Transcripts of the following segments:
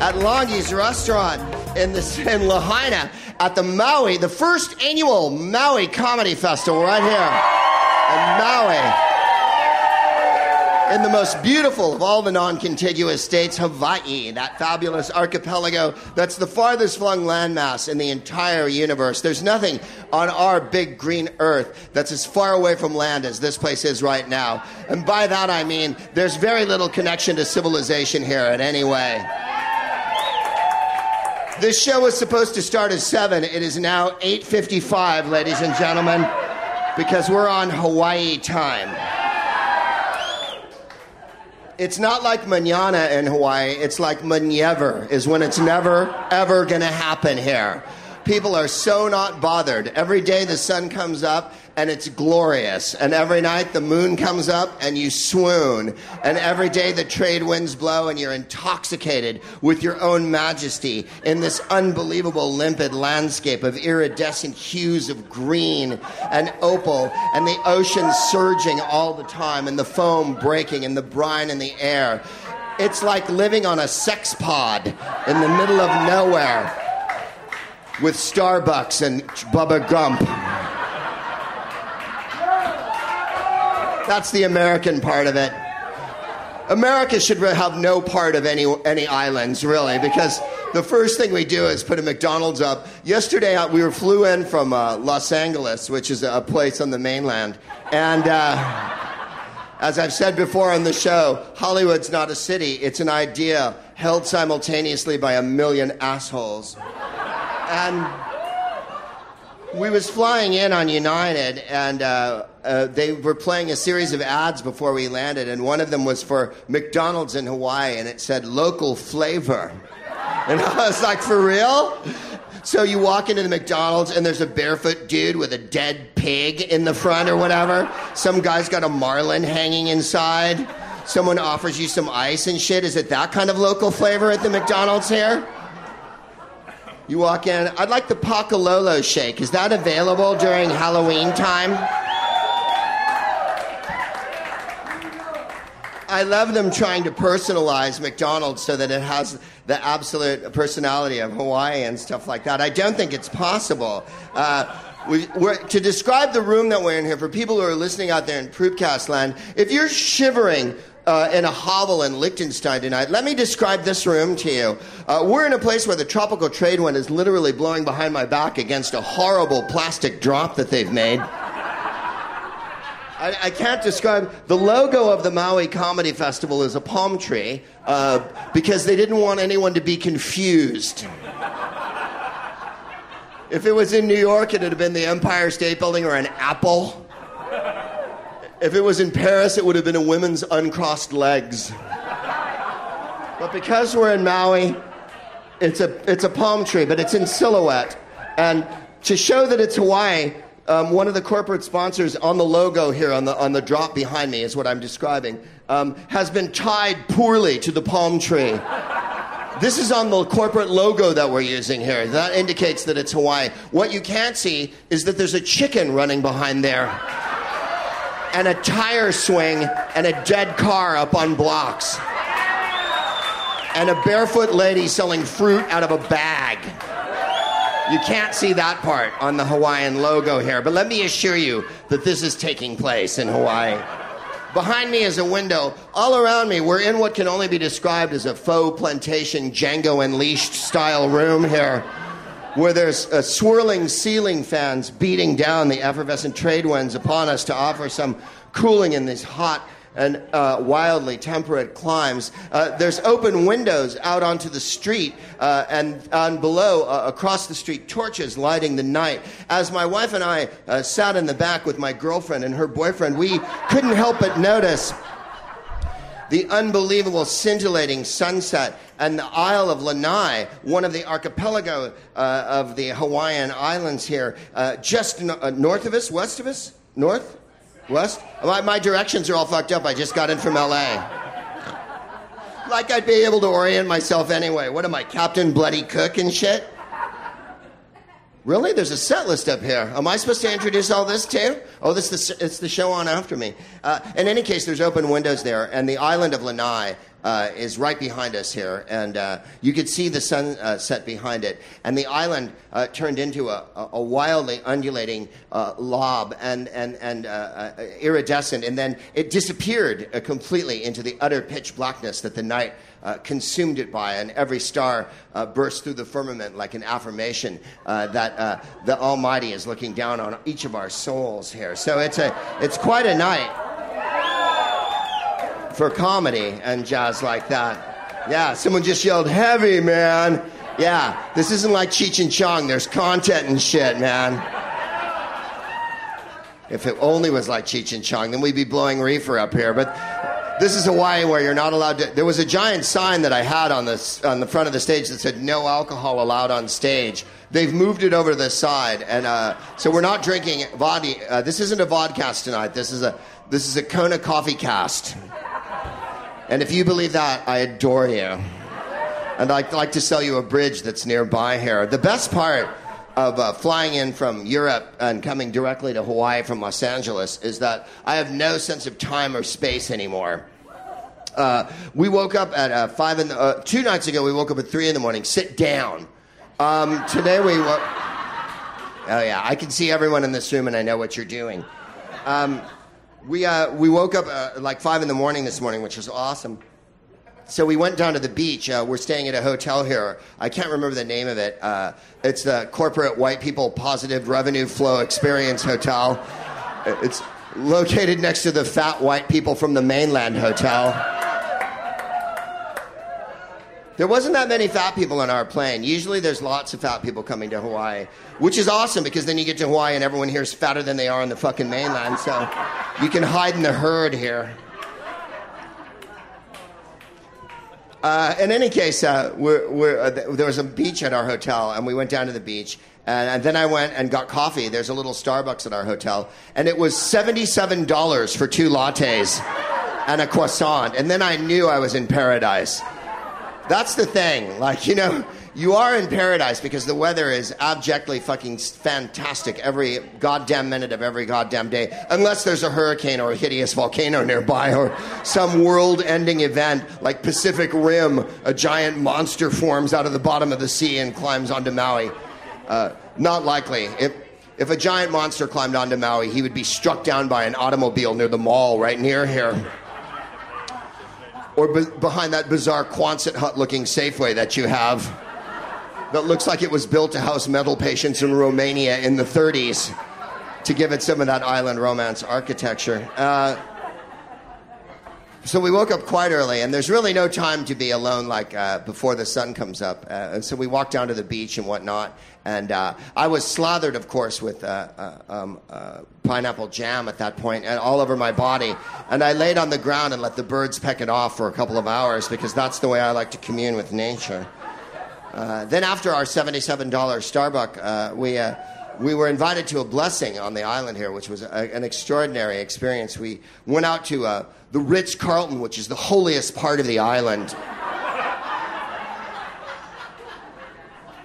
At Longhi's Restaurant in, the, in Lahaina at the Maui, the first annual Maui Comedy Festival right here. In Maui in the most beautiful of all the non contiguous states, Hawaii, that fabulous archipelago that's the farthest flung landmass in the entire universe. There's nothing on our big green earth that's as far away from land as this place is right now. And by that I mean there's very little connection to civilization here in any way. This show was supposed to start at 7. It is now 8:55, ladies and gentlemen, because we're on Hawaii time. It's not like manana in Hawaii. It's like manyever, is when it's never, ever going to happen here. People are so not bothered. Every day the sun comes up and it's glorious. And every night the moon comes up and you swoon. And every day the trade winds blow and you're intoxicated with your own majesty in this unbelievable limpid landscape of iridescent hues of green and opal and the ocean surging all the time and the foam breaking and the brine in the air. It's like living on a sex pod in the middle of nowhere with Starbucks and Bubba Gump. That's the American part of it. America should have no part of any, any islands, really, because the first thing we do is put a McDonald's up. Yesterday, uh, we were flew in from uh, Los Angeles, which is a place on the mainland. And uh, as I've said before on the show, Hollywood's not a city, it's an idea held simultaneously by a million assholes. And we was flying in on United, and uh, uh, they were playing a series of ads before we landed, and one of them was for McDonald's in Hawaii, and it said local flavor. And I was like, for real? So you walk into the McDonald's and there's a barefoot dude with a dead pig in the front or whatever. Some guy's got a marlin hanging inside. Someone offers you some ice and shit. Is it that kind of local flavor at the McDonald's here? You walk in. I'd like the Pakalolo shake. Is that available during Halloween time? I love them trying to personalize McDonald's so that it has the absolute personality of Hawaii and stuff like that. I don't think it's possible. Uh, we, to describe the room that we're in here, for people who are listening out there in Proopcast land, if you're shivering uh, in a hovel in Liechtenstein tonight, let me describe this room to you. Uh, we're in a place where the tropical trade wind is literally blowing behind my back against a horrible plastic drop that they've made. I, I, can't describe. The logo of the Maui Comedy Festival is a palm tree uh, because they didn't want anyone to be confused. If it was in New York, it would have been the Empire State Building or an apple. If it was in Paris, it would have been a woman's uncrossed legs. But because we're in Maui, it's a, it's a palm tree, but it's in silhouette. And to show that it's Hawaii, um, one of the corporate sponsors on the logo here, on the, on the drop behind me, is what I'm describing, um, has been tied poorly to the palm tree. This is on the corporate logo that we're using here. That indicates that it's Hawaii. What you can't see is that there's a chicken running behind there, and a tire swing, and a dead car up on blocks, and a barefoot lady selling fruit out of a bag. You can't see that part on the Hawaiian logo here, but let me assure you that this is taking place in Hawaii. Behind me is a window. All around me, we're in what can only be described as a faux plantation Django Unleashed style room here, where there's uh, swirling ceiling fans beating down the effervescent trade winds upon us to offer some cooling in these hot and uh, wildly temperate climes. Uh, there's open windows out onto the street, uh, and on below, uh, across the street, torches lighting the night. As my wife and I uh, sat in the back with my girlfriend and her boyfriend, we couldn't help but notice the unbelievable scintillating sunset and the Isle of Lanai, one of the archipelago uh, of the Hawaiian Islands here, just no- north of us, west of us, north, West? My, my directions are all fucked up. I just got in from LA. Like I'd be able to orient myself anyway. What am I, Captain Bloody Cook and shit? Really? There's a set list up here. Am I supposed to introduce all this too? Oh, this the, it's the show on after me. Uh, in any case, there's open windows there, and the island of Lanai uh, is right behind us here, and uh, you could see the sun uh, set behind it. And the island uh, turned into a, a wildly undulating uh, lob and, and, and uh, iridescent, and then it disappeared completely into the utter pitch blackness that the night consumed it by, and every star burst through the firmament like an affirmation that the Almighty is looking down on each of our souls here. So it's, a, it's quite a night for comedy and jazz like that. Yeah, someone just yelled, heavy, man. Yeah, this isn't like Cheech and Chong. There's content and shit, man. If it only was like Cheech and Chong, then we'd be blowing reefer up here. But this is Hawaii where you're not allowed to. There was a giant sign that I had on, this, on the front of the stage that said, no alcohol allowed on stage. They've moved it over to the side. And uh, so we're not drinking vodka. Uh, this isn't a vodcast tonight. This is a, this is a Kona coffee cast. And if you believe that, I adore you. And I'd like to sell you a bridge that's nearby here. The best part of uh, flying in from Europe and coming directly to Hawaii from Los Angeles is that I have no sense of time or space anymore. Uh, we woke up at uh, five in the, uh, two nights ago. We woke up at three in the morning. Sit down. Um, today we woke. Oh yeah, I can see everyone in this room, and I know what you're doing. Um, we, uh, we woke up uh, like 5 in the morning this morning, which was awesome. So we went down to the beach. Uh, we're staying at a hotel here. I can't remember the name of it. Uh, it's the Corporate White People Positive Revenue Flow Experience Hotel. It's located next to the Fat White People from the Mainland Hotel. There wasn't that many fat people on our plane. Usually there's lots of fat people coming to Hawaii, which is awesome because then you get to Hawaii and everyone here is fatter than they are on the fucking mainland. So you can hide in the herd here. Uh, in any case, uh, we're, we're, uh, there was a beach at our hotel, and we went down to the beach. And, and, then I went and got coffee. There's a little Starbucks at our hotel, and it was $77 for two lattes and a croissant. And then I knew I was in paradise. That's the thing. Like, you know, you are in paradise because the weather is abjectly fucking fantastic every goddamn minute of every goddamn day. Unless there's a hurricane or a hideous volcano nearby or some world ending event like Pacific Rim, a giant monster forms out of the bottom of the sea and climbs onto Maui. Uh, not likely. If, if a giant monster climbed onto Maui, he would be struck down by an automobile near the mall right near here or be- behind that bizarre Quonset hut looking Safeway that you have that looks like it was built to house mental patients in Romania in the 30s to give it some of that island romance architecture. Uh, so we woke up quite early, and there's really no time to be alone like uh, before the sun comes up. Uh, and so we walked down to the beach and whatnot. And uh, I was slathered, of course, with uh, uh, um, uh, pineapple jam at that point, and all over my body. And I laid on the ground and let the birds peck it off for a couple of hours because that's the way I like to commune with nature. then, after our $77 Starbucks, we we were invited to a blessing on the island here, which was a, an extraordinary experience. We went out to uh, the Ritz Carlton, which is the holiest part of the island.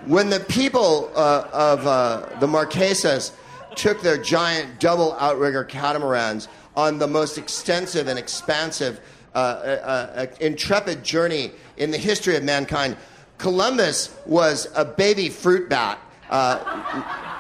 when the people uh, of uh, the Marquesas took their giant double outrigger catamarans on the most extensive and expansive, uh, uh, uh intrepid journey in the history of mankind, Columbus was a baby fruit bat uh,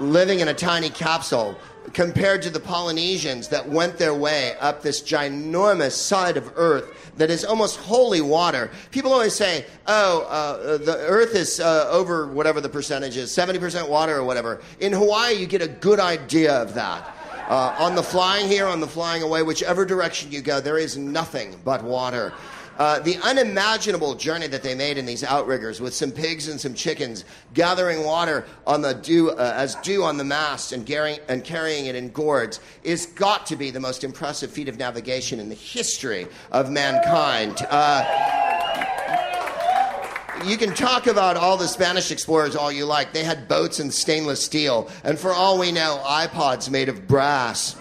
living in a tiny capsule compared to the Polynesians that went their way up this ginormous side of Earth that is almost holy water. People always say, oh, uh, the Earth is uh, over whatever the percentage is, 70% water or whatever. In Hawaii, you get a good idea of that. Uh, on the flying here, on the flying away, whichever direction you go, there is nothing but water. Uh, the unimaginable journey that they made in these outriggers with some pigs and some chickens gathering water on the dew, uh, as dew on the mast and, and carrying it in gourds is got to be the most impressive feat of navigation in the history of mankind. Uh, you can talk about all the Spanish explorers all you like. They had boats in stainless steel, and for all we know, iPods made of brass.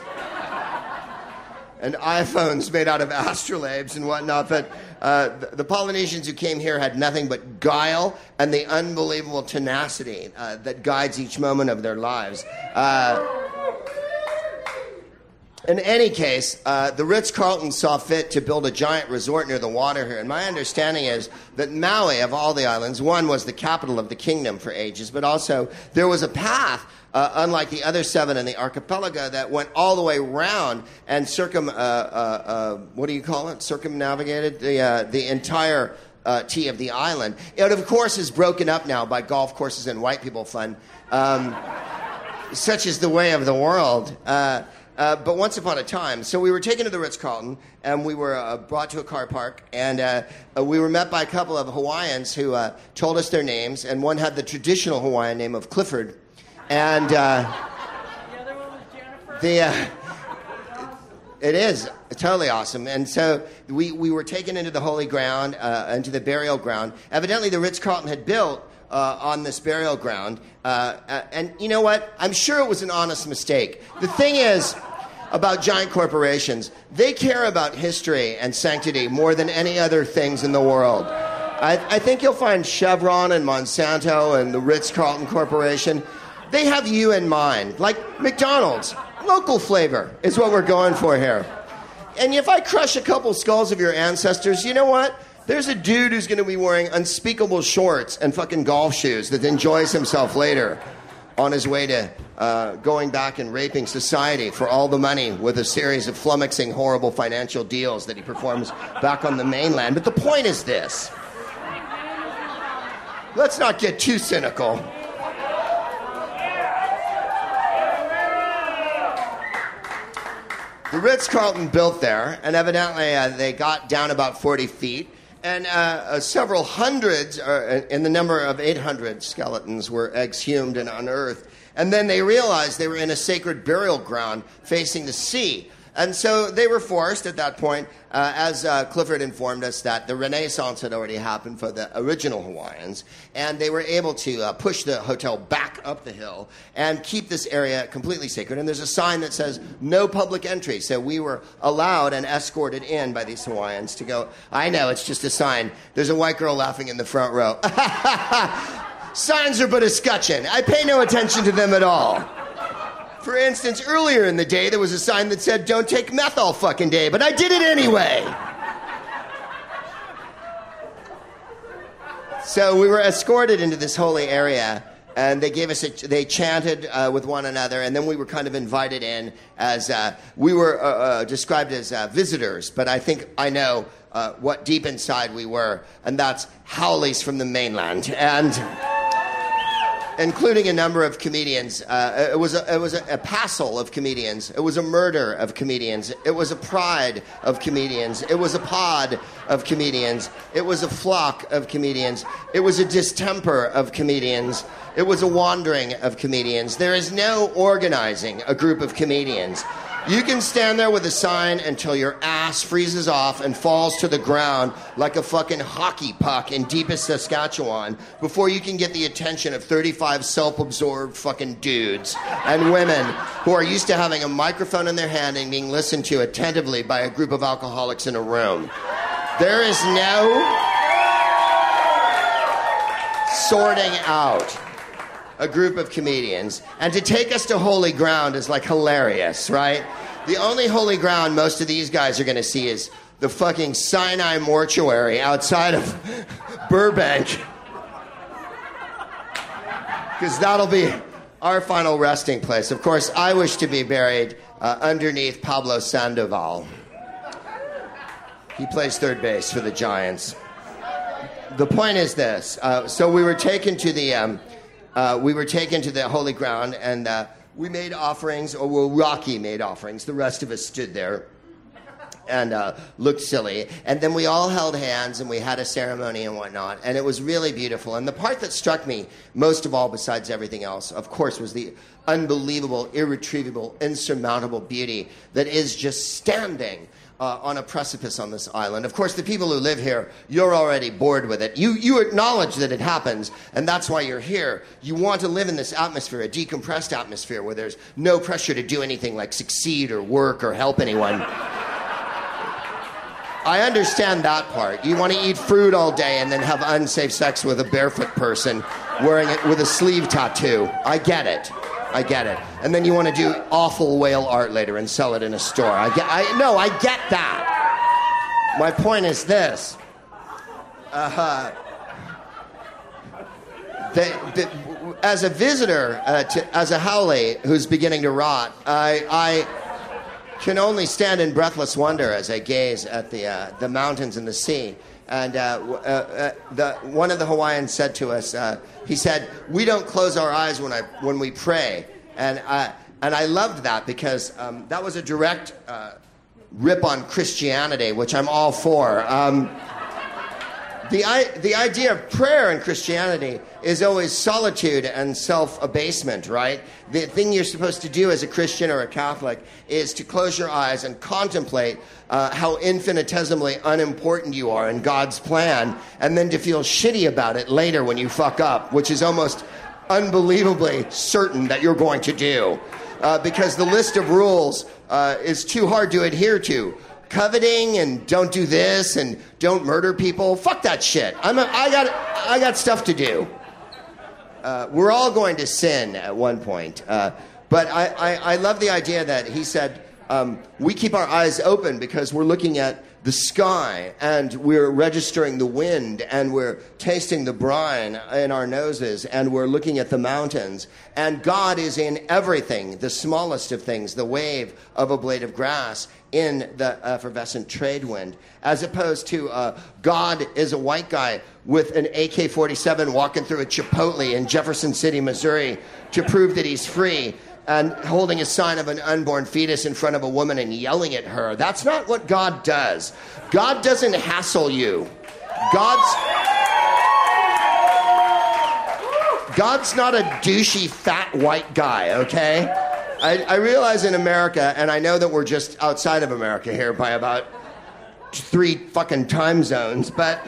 And iPhones made out of astrolabes and whatnot. But uh, the, the, Polynesians who came here had nothing but guile and the unbelievable tenacity uh, that guides each moment of their lives. Uh, In any case, uh, the Ritz Carlton saw fit to build a giant resort near the water here. And my understanding is that Maui, of all the islands, one was the capital of the kingdom for ages, but also there was a path. Uh, unlike the other seven in the archipelago, that went all the way around and circum, uh, uh, uh what do you call it? Circumnavigated the uh, the entire uh, T of the island. It, of course, is broken up now by golf courses and white people fun. Um, such is the way of the world. Uh, uh, but once upon a time, so we were taken to the Ritz Carlton and we were uh, brought to a car park. And uh, we were met by a couple of Hawaiians who uh, told us their names. And one had the traditional Hawaiian name of Clifford. And the other one was Jennifer. The, it is totally awesome. And so we, we were taken into the holy ground, into the burial ground. Evidently, the Ritz Carlton had built uh, on this burial ground. Uh, and you know what? I'm sure it was an honest mistake. The thing is, about giant corporations. They care about history and sanctity more than any other things in the world. I, I think you'll find Chevron and Monsanto and the Ritz Carlton Corporation, they have you in mind. Like McDonald's, local flavor is what we're going for here. And if I crush a couple skulls of your ancestors, you know what? There's a dude who's going to be wearing unspeakable shorts and fucking golf shoes that enjoys himself later on his way to uh, going back and raping society for all the money with a series of flummoxing, horrible financial deals that he performs back on the mainland. But the point is this let's not get too cynical. The Ritz Carlton built there, and evidently uh, they got down about 40 feet and uh, uh, several hundreds, uh, in the number of 800 skeletons, were exhumed and unearthed. And then they realized they were in a sacred burial ground facing the sea. And so they were forced at that point, uh, as uh, Clifford informed us, that the Renaissance had already happened for the original Hawaiians, and they were able to uh, push the hotel back up the hill and keep this area completely sacred. And there's a sign that says no public entry. So we were allowed and escorted in by these Hawaiians to go. I know, it's just a sign. There's a white girl laughing in the front row. Signs are but a scutcheon. I pay no attention to them at all. For instance, earlier in the day, there was a sign that said, Don't take meth all fucking day, but I did it anyway. so we were escorted into this holy area, and they gave us a, they chanted uh, with one another, and then we were kind of invited in as uh, we were uh, uh described as uh, visitors, but I think I know uh, what deep inside we were, and that's haoles from the mainland. And including a number of comedians. Uh, it was, a, it was a, a passel of comedians. It was a murder of comedians. It was a pride of comedians. It was a pod of comedians. It was a flock of comedians. It was a distemper of comedians. It was a wandering of comedians. There is no organizing a group of comedians. You can stand there with a sign until your ass freezes off and falls to the ground like a fucking hockey puck in deepest Saskatchewan before you can get the attention of 35 self absorbed fucking dudes and women who are used to having a microphone in their hand and being listened to attentively by a group of alcoholics in a room. There is no sorting out a group of comedians. And to take us to holy ground is like hilarious, right? The only holy ground most of these guys are going to see is the fucking Sinai mortuary outside of Burbank. Because that'll be our final resting place. Of course, I wish to be buried uh, underneath Pablo Sandoval. He plays third base for the Giants. The point is this uh, so we were taken to the. Um, uh, we were taken to the holy ground and uh, we made offerings, or well, Rocky made offerings. The rest of us stood there and uh, looked silly. And then we all held hands and we had a ceremony and whatnot. And it was really beautiful. And the part that struck me most of all, besides everything else, of course, was the unbelievable, irretrievable, insurmountable beauty that is just standing uh, on a precipice on this island. Of course, the people who live here, you're already bored with it. You, you acknowledge that it happens, and that's why you're here. You want to live in this atmosphere, a decompressed atmosphere where there's no pressure to do anything like succeed or work or help anyone. I understand that part. You want to eat fruit all day and then have unsafe sex with a barefoot person wearing it with a sleeve tattoo. I get it. I get it. And then you want to do awful whale art later and sell it in a store. I get. I no, I get that. My point is this. Uh, the, the, as a visitor, uh, to, as a haole who's beginning to rot, I, I can only stand in breathless wonder as I gaze at the, uh, the mountains and the sea. And uh, uh, uh the, one of the Hawaiians said to us, he said, We don't close our eyes when, I, when we pray. And, I, and I loved that because um, that was a direct rip on Christianity, which I'm all for. Um, the, the idea of prayer in Christianity is always solitude and self abasement, right? The thing you're supposed to do as a Christian or a Catholic is to close your eyes and contemplate uh, how infinitesimally unimportant you are in God's plan, and then to feel shitty about it later when you fuck up, which is almost unbelievably certain that you're going to do. Uh, because the list of rules uh, is too hard to adhere to coveting and don't do this and don't murder people. Fuck that shit. I'm a, I got I got stuff to do. Uh, we're all going to sin at one point. Uh, but I, I, I, love the idea that he said um, we keep our eyes open because we're looking at the sky and we're registering the wind and we're tasting the brine in our noses and we're looking at the mountains. And God is in everything, the smallest of things, the wave of a blade of grass in the effervescent trade wind, as opposed to uh, God is a white guy with an AK 47 walking through a Chipotle in Jefferson City, Missouri to prove that he's free and holding a sign of an unborn fetus in front of a woman and yelling at her. That's not what God does. God doesn't hassle you. God's God's not a douchey fat white guy, okay? I, I realize in America, and I know that we're just outside of America here by about three fucking time zones, but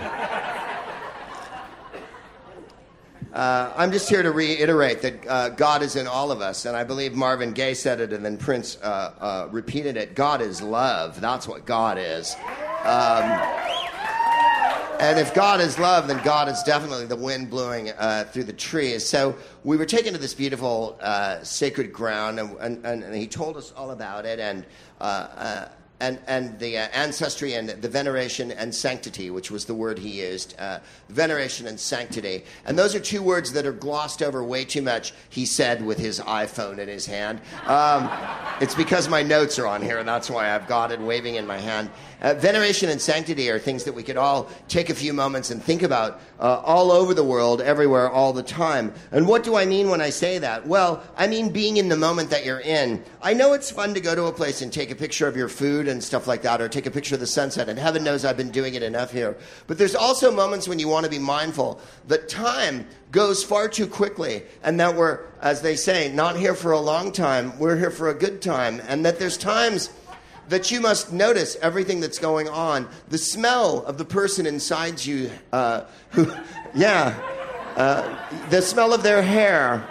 uh, I'm just here to reiterate that uh, God is in all of us, and I believe Marvin Gaye said it, and then Prince uh, uh repeated it. God is love. That's what God is. Um, and if God is love, then God is definitely the wind blowing uh, through the trees. So we were taken to this beautiful uh, sacred ground, and, and, and, he told us all about it. And and, and the uh, ancestry and the veneration and sanctity, which was the word he used, uh, veneration and sanctity. And those are two words that are glossed over way too much, he said with his iPhone in his hand. Um, it's because my notes are on here, and that's why I've got it waving in my hand. Uh, veneration and sanctity are things that we could all take a few moments and think about uh, all over the world, everywhere, all the time. And what do I mean when I say that? Well, I mean being in the moment that you're in. I know it's fun to go to a place and take a picture of your food and stuff like that, or take a picture of the sunset, and heaven knows I've been doing it enough here. But there's also moments when you want to be mindful that time goes far too quickly, and that we're, as they say, not here for a long time, we're here for a good time, and that there's times that you must notice everything that's going on. The smell of the person inside you, uh, who, yeah, uh, the smell of their hair.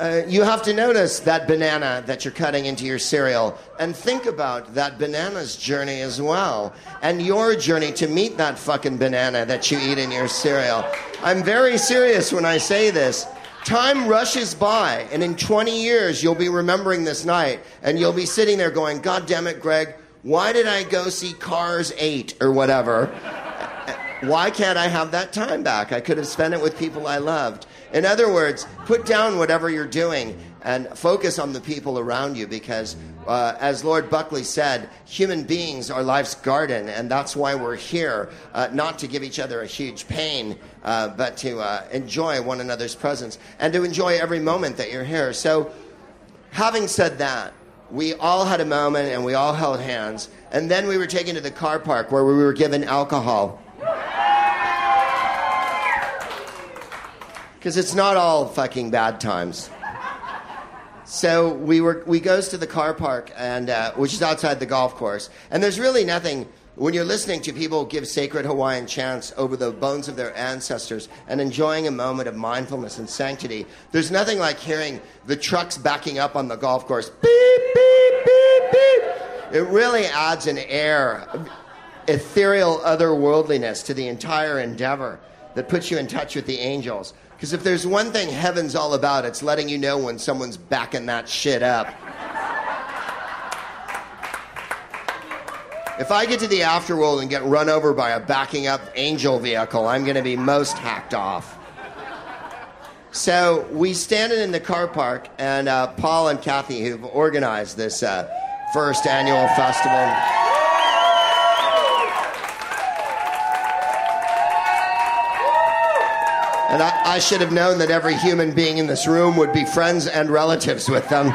Uh, you have to notice that banana that you're cutting into your cereal and think about that banana's journey as well and your journey to meet that fucking banana that you eat in your cereal. I'm very serious when I say this. Time rushes by, and in 20 years, you'll be remembering this night, and you'll be sitting there going, God damn it, Greg, why did I go see Cars 8 or whatever? Why can't I have that time back? I could have spent it with people I loved. In other words, put down whatever you're doing and focus on the people around you because, uh, as Lord Buckley said, human beings are life's garden, and that's why we're here, uh, not to give each other a huge pain, uh, but to uh, enjoy one another's presence and to enjoy every moment that you're here. So, having said that, we all had a moment and we all held hands, and then we were taken to the car park where we were given alcohol. Because it's not all fucking bad times. So we were we goes to the car park and uh, which is outside the golf course, and there's really nothing. When you're listening to people give sacred Hawaiian chants over the bones of their ancestors and enjoying a moment of mindfulness and sanctity, there's nothing like hearing the trucks backing up on the golf course. Beep, beep, beep, beep. It really adds an air, ethereal otherworldliness to the entire endeavor. that puts you in touch with the angels. Because if there's one thing heaven's all about, it's letting you know when someone's backing that shit up. If I get to the afterworld and get run over by a backing up angel vehicle, I'm going to be most hacked off. So we standing in the car park, and uh, Paul and Kathy, who've organized this uh, first annual festival. And I, I should have known that every human being in this room would be friends and relatives with them.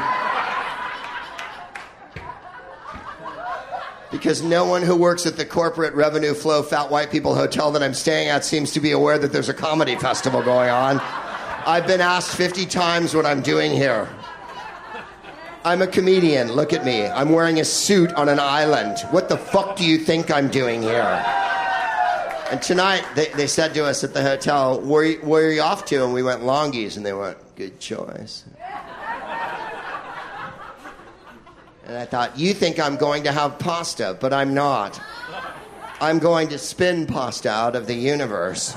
because no one who works at the corporate revenue flow fat white people hotel that I'm staying at seems to be aware that there's a comedy festival going on. I've been asked 50 times what I'm doing here. I'm a comedian. Look at me. I'm wearing a suit on an island. What the fuck do you think I'm doing here? And tonight, they, they said to us at the hotel, where, where are you off to? And we went, Longhi's. And they went, good choice. And I thought, you think I'm going to have pasta, but I'm not. I'm going to spin pasta out of the universe.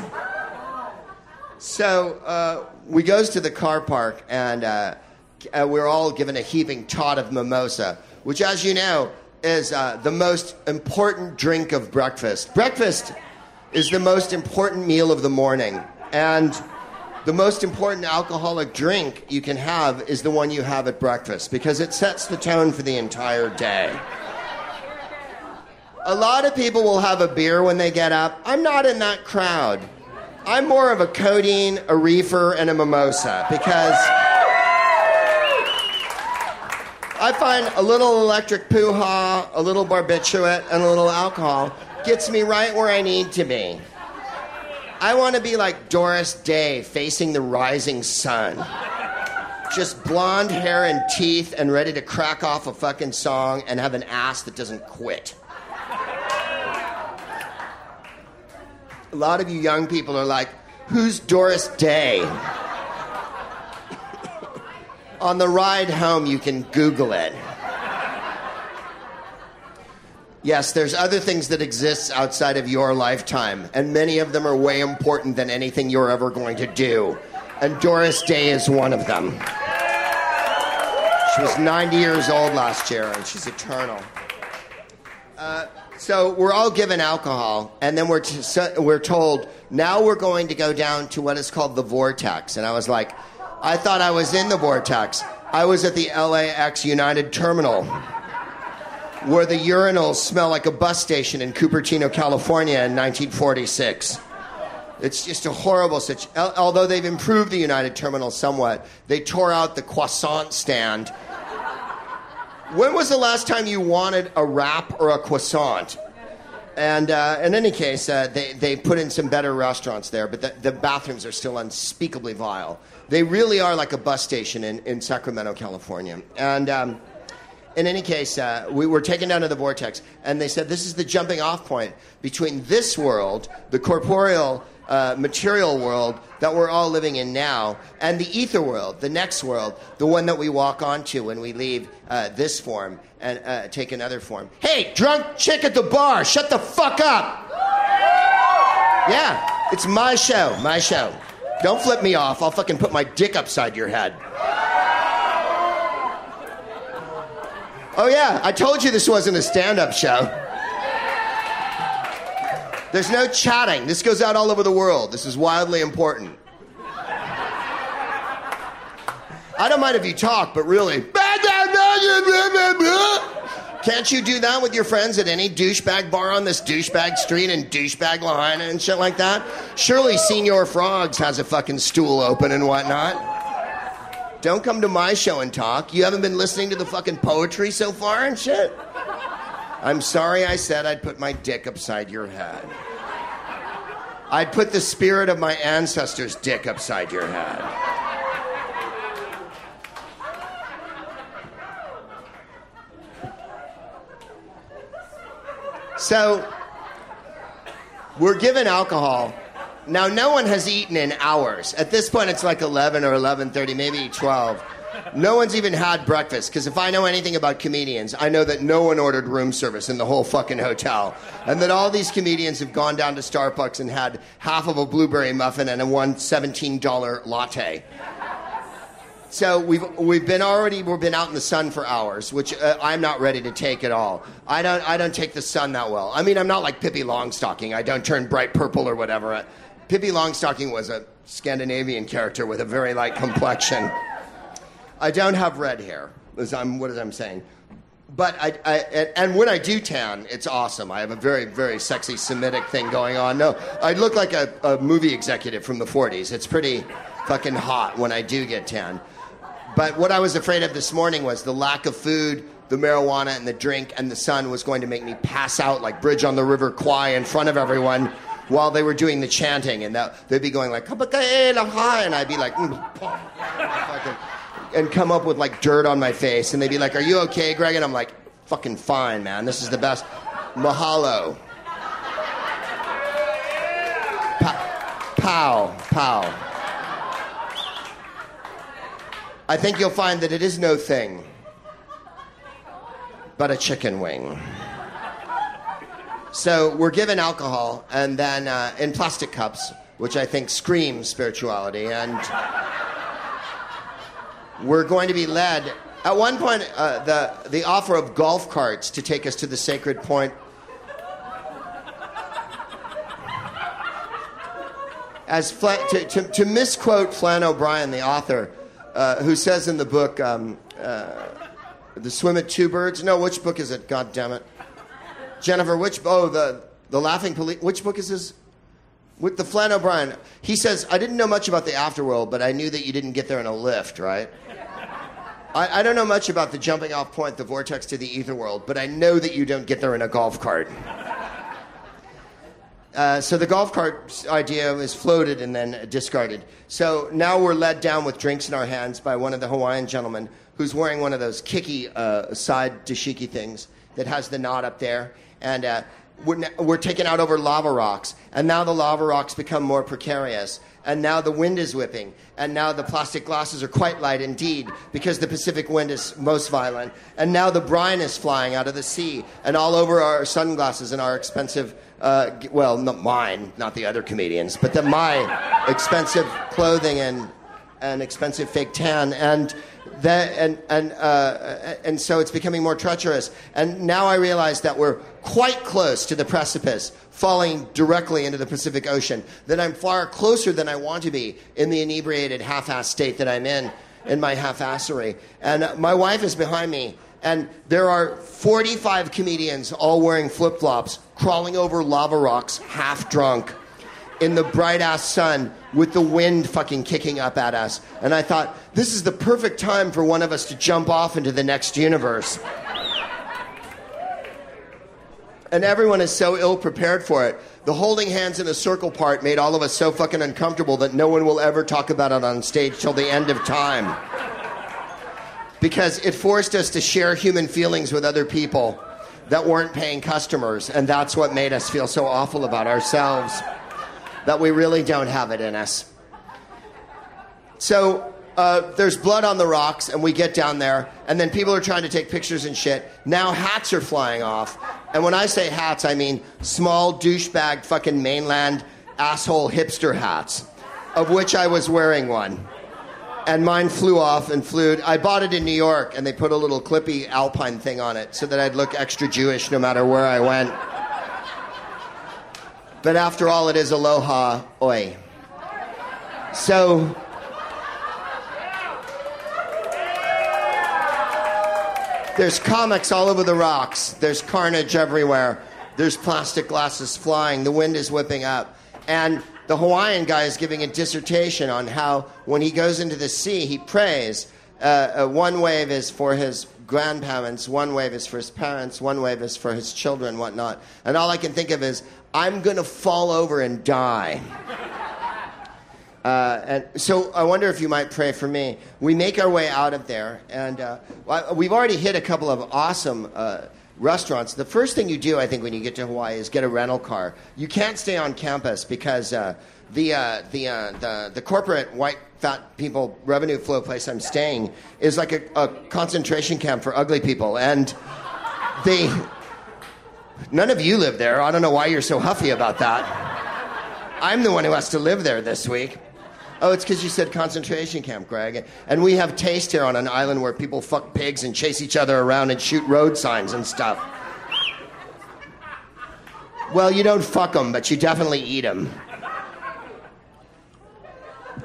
So uh, we goes to the car park, and uh, uh, we're all given a heaping tot of mimosa, which, as you know, is uh, the most important drink of breakfast. Breakfast is the most important meal of the morning, and the most important alcoholic drink you can have is the one you have at breakfast because it sets the tone for the entire day. A lot of people will have a beer when they get up. I'm not in that crowd. I'm more of a codeine, a reefer, and a mimosa because I find a little electric poo-ha, a little barbiturate, and a little alcohol gets me right where I need to be. I want to be like Doris Day facing the rising sun. Just blonde hair and teeth and ready to crack off a fucking song and have an ass that doesn't quit. A lot of you young people are like, who's Doris Day? On the ride home, you can Google it. Yes, there's other things that exist outside of your lifetime, and many of them are way important than anything you're ever going to do. And Doris Day is one of them. She was 90 years old last year, and she's eternal. Uh, so we're all given alcohol, and then we're, t- so we're told, now we're going to go down to what is called the vortex. And I was like, I thought I was in the vortex. I was at the LAX United Terminal where the urinals smell like a bus station in Cupertino, California in 1946. It's just a horrible situation. Although they've improved the United Terminal somewhat, they tore out the croissant stand. When was the last time you wanted a wrap or a croissant? And uh, in any case, uh, they, they put in some better restaurants there, but the, the, bathrooms are still unspeakably vile. They really are like a bus station in, in Sacramento, California. And um, in any case, uh, we were taken down to the vortex, and they said this is the jumping off point between this world, the corporeal, uh, material world that we're all living in now, and the ether world, the next world, the one that we walk onto when we leave uh, this form and uh, take another form. Hey, drunk chick at the bar, shut the fuck up! Yeah, it's my show, my show. Don't flip me off, I'll fucking put my dick upside your head. Oh, yeah, I told you this wasn't a stand up show. There's no chatting. This goes out all over the world. This is wildly important. I don't mind if you talk, but really. Can't you do that with your friends at any douchebag bar on this douchebag street and douchebag line and shit like that? Surely Señor Frogs has a fucking stool open and whatnot. Don't come to my show and talk. You haven't been listening to the fucking poetry so far and shit? I'm sorry I said I'd put my dick upside your head. I'd put the spirit of my ancestors' dick upside your head. So, we're given alcohol now, no one has eaten in hours. At this point, it's like 11 or 11:30, maybe 12. No one's even had breakfast because if I know anything about comedians, I know that no one ordered room service in the whole fucking hotel, and that all these comedians have gone down to Starbucks and had half of a blueberry muffin and a one seventeen dollar latte. So we've we've been already we've been out in the sun for hours, which uh, I'm not ready to take at all. I don't I don't take the sun that well. I mean, I'm not like Pippi Longstocking. I don't turn bright purple or whatever. Pippi Longstocking was a Scandinavian character with a very light complexion. I don't have red hair. As I'm, what is I'm saying? But I, I and when I do tan, it's awesome. I have a very, very sexy Semitic thing going on. No, I look like a, a movie executive from the 40s. It's pretty fucking hot when I do get tan. But what I was afraid of this morning was the lack of food, the marijuana, and the drink, and the sun was going to make me pass out like Bridge on the River Kwai in front of everyone while they were doing the chanting. And that, they'd be going like, and I'd be like, mm, and come up with like dirt on my face. And they'd be like, Are you okay, Greg? And I'm like, Fucking fine, man. This is the best. Mahalo. Pa- pow, pow. I think you'll find that it is no thing but a chicken wing. So we're given alcohol and then uh, in plastic cups, which I think screams spirituality. And we're going to be led. At one point, uh, the, the offer of golf carts to take us to the sacred point. As to, to, to misquote Flann O'Brien, the author, uh, who says in the book, um, uh, The Swim at Two Birds. No, which book is it? God damn it. Jennifer, which, oh, the, the Laughing Police. Which book is this? With the Flann O'Brien. He says, I didn't know much about the afterworld, but I knew that you didn't get there in a lift, right? I, I don't know much about the jumping off point, the vortex to the ether world, but I know that you don't get there in a golf cart. Uh, so the golf cart idea was floated and then discarded. So now we're led down with drinks in our hands by one of the Hawaiian gentlemen who's wearing one of those kicky uh, side dashiki things that has the knot up there. And uh, we're, we're taken out over lava rocks. And now the lava rocks become more precarious. And now the wind is whipping. And now the plastic glasses are quite light indeed because the Pacific wind is most violent. And now the brine is flying out of the sea and all over our sunglasses and our expensive uh, well, not mine, not the other comedians, but the, my expensive clothing and, and expensive fake tan. And, that, and, and, uh, and so it's becoming more treacherous. And now I realize that we're quite close to the precipice, falling directly into the Pacific Ocean, that I'm far closer than I want to be in the inebriated half assed state that I'm in, in my half assery. And my wife is behind me and there are 45 comedians all wearing flip flops crawling over lava rocks, half drunk, in the bright ass sun with the wind fucking kicking up at us. And I thought, this is the perfect time for one of us to jump off into the next universe. And everyone is so ill prepared for it. The holding hands in a circle part made all of us so fucking uncomfortable that no one will ever talk about it on stage till the end of time because it forced us to share human feelings with other people that weren't paying customers. And that's what made us feel so awful about ourselves that we really don't have it in us. So uh, there's blood on the rocks, and we get down there, and then people are trying to take pictures and shit. Now hats are flying off. And when I say hats, I mean small douchebag fucking mainland asshole hipster hats, of which I was wearing one and mine flew off and flew. I bought it in New York, and they put a little clippy alpine thing on it so that I'd look extra Jewish no matter where I went. But after all, it is aloha oe. So. There's comics all over the rocks. There's carnage everywhere. There's plastic glasses flying. The wind is whipping up. And the Hawaiian guy is giving a dissertation on how when he goes into the sea, he prays. Uh, uh, one wave is for his grandparents, one wave is for his parents, one wave is for his children, whatnot. And all I can think of is, I'm going to fall over and die. Uh, and so I wonder if you might pray for me. We make our way out of there, and uh, we've already hit a couple of awesome uh, restaurants, the first thing you do, I think, when you get to Hawaii is get a rental car. You can't stay on campus because uh, the, uh, the, uh, the, the corporate white fat people revenue flow place I'm staying is like a, a concentration camp for ugly people. And they, none of you live there. I don't know why you're so huffy about that. I'm the one who has to live there this week. Oh, it's because you said concentration camp, Greg. And we have taste here on an island where people fuck pigs and chase each other around and shoot road signs and stuff. Well, you don't fuck them, but you definitely eat them.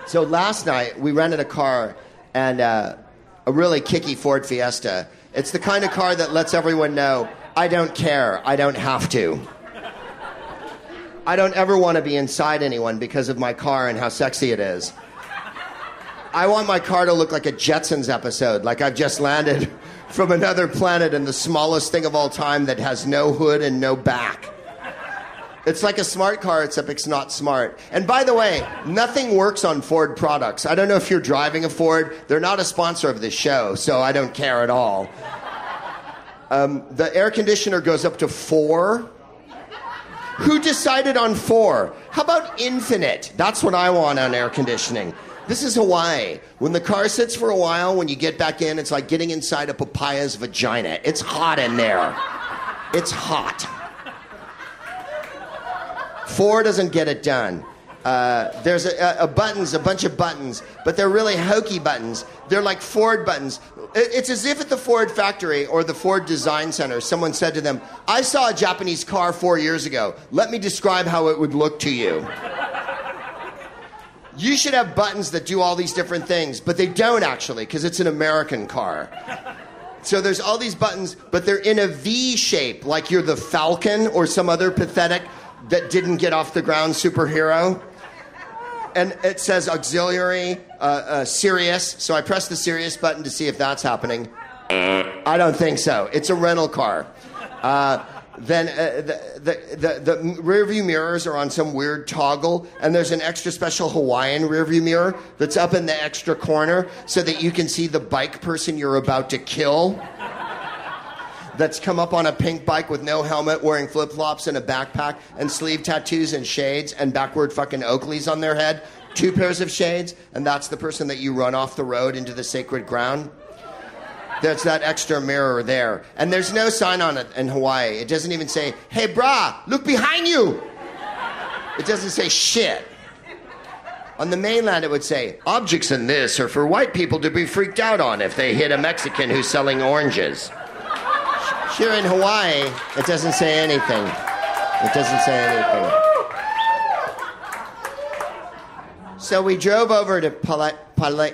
So last night we rented a car and uh, a really kicky Ford Fiesta. It's the kind of car that lets everyone know I don't care, I don't have to. I don't ever want to be inside anyone because of my car and how sexy it is. I want my car to look like a Jetsons episode, like I've just landed from another planet in the smallest thing of all time that has no hood and no back. It's like a smart car, except it's not smart. And by the way, nothing works on Ford products. I don't know if you're driving a Ford. They're not a sponsor of this show, so I don't care at all. Um, the air conditioner goes up to four who decided on four? How about infinite? That's what I want on air conditioning. This is Hawaii. When the car sits for a while, when you get back in, it's like getting inside a papaya's vagina. It's hot in there. It's hot. Four doesn't get it done. Uh, there's a, a, buttons, a bunch of buttons, but they're really hokey buttons. They're like Ford buttons. It's as if at the Ford factory or the Ford Design Center, someone said to them, I saw a Japanese car four years ago. Let me describe how it would look to you. You should have buttons that do all these different things, but they don't actually, because it's an American car. So there's all these buttons, but they're in a V shape, like you're the Falcon or some other pathetic that didn't get off the ground superhero and it says auxiliary, uh, uh, Sirius. So I press the Sirius button to see if that's happening. I don't think so. It's a rental car. Uh, then uh, the, the, the, the rear view mirrors are on some weird toggle, and there's an extra special Hawaiian rear view mirror that's up in the extra corner so that you can see the bike person you're about to kill that's come up on a pink bike with no helmet, wearing flip flops and a backpack, and sleeve tattoos and shades, and backward fucking Oakleys on their head. Two pairs of shades, and that's the person that you run off the road into the sacred ground. There's that extra mirror there. And there's no sign on it in Hawaii. It doesn't even say, hey, brah, look behind you. It doesn't say shit. On the mainland, it would say, objects in this are for white people to be freaked out on if they hit a Mexican who's selling oranges. Here in Hawaii, it doesn't say anything. It doesn't say anything. So we drove over to Pala, Pala,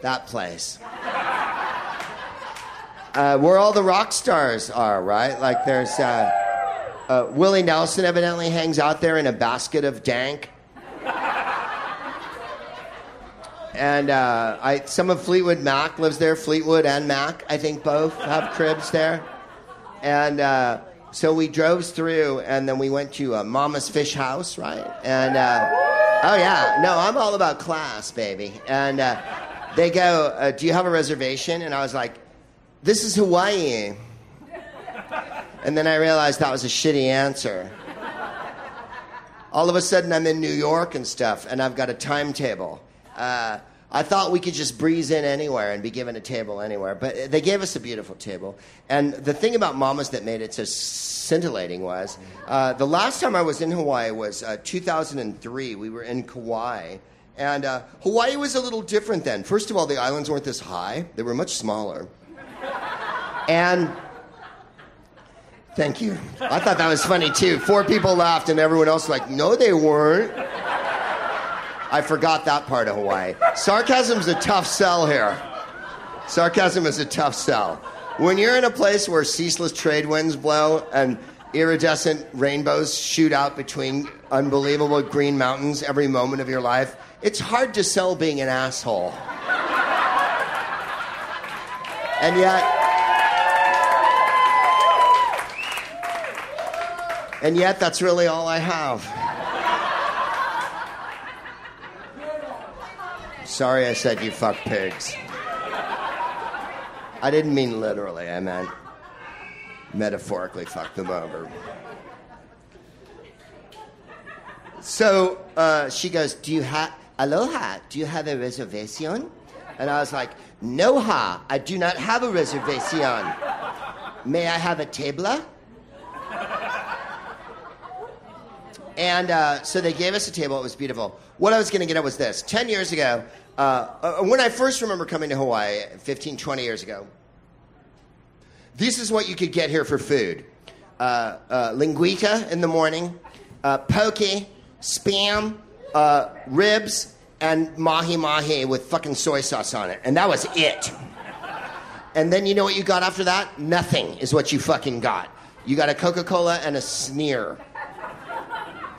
that place. Uh, where all the rock stars are, right? Like there's uh, uh, Willie Nelson evidently hangs out there in a basket of dank. And uh, I, some of Fleetwood Mac lives there. Fleetwood and Mac, I think both have cribs there. And uh, so we drove through, and then we went to uh, Mama's Fish House, right? And uh, oh yeah, no, I'm all about class, baby. And uh, they go, uh, "Do you have a reservation?" And I was like, "This is Hawaii." And then I realized that was a shitty answer. All of a sudden, I'm in New York and stuff, and I've got a timetable. Uh, I thought we could just breeze in anywhere and be given a table anywhere, but they gave us a beautiful table. And the thing about Mamas that made it so scintillating was uh, the last time I was in Hawaii was uh, 2003. We were in Kauai. And uh, Hawaii was a little different then. First of all, the islands weren't this high, they were much smaller. And thank you. I thought that was funny too. Four people laughed, and everyone else like, no, they weren't. I forgot that part of Hawaii. Sarcasm's a tough sell here. Sarcasm is a tough sell. When you're in a place where ceaseless trade winds blow and iridescent rainbows shoot out between unbelievable green mountains every moment of your life, it's hard to sell being an asshole. And yet, and yet, that's really all I have. Sorry I said you fuck pigs. I didn't mean literally. I meant metaphorically fuck them over. So uh, she goes, "Do you have aloha? Do you have a reservation?" And I was like, "No ha, I do not have a reservation. May I have a table?" And uh, so they gave us a table. It was beautiful. What I was going to get at was this. Ten years ago, uh, uh, when I first remember coming to Hawaii, 15, 20 years ago, this is what you could get here for food. Uh, uh, linguiça in the morning, uh, poke, spam, uh, ribs, and mahi mahi with fucking soy sauce on it. And that was it. And then you know what you got after that? Nothing is what you fucking got. You got a Coca Cola and a sneer.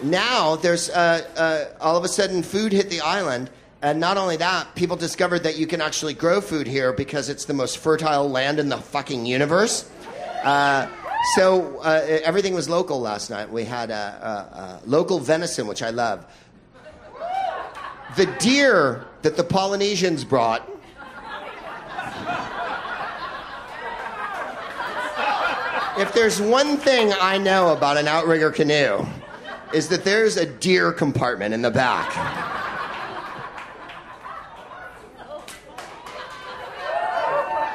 Now there's all of a sudden food hit the island. And not only that, people discovered that you can actually grow food here because it's the most fertile land in the fucking universe. Uh, so uh, everything was local last night. We had uh, uh, uh, local venison, which I love. The deer that the Polynesians brought. If there's one thing I know about an outrigger canoe, is that there's a deer compartment in the back.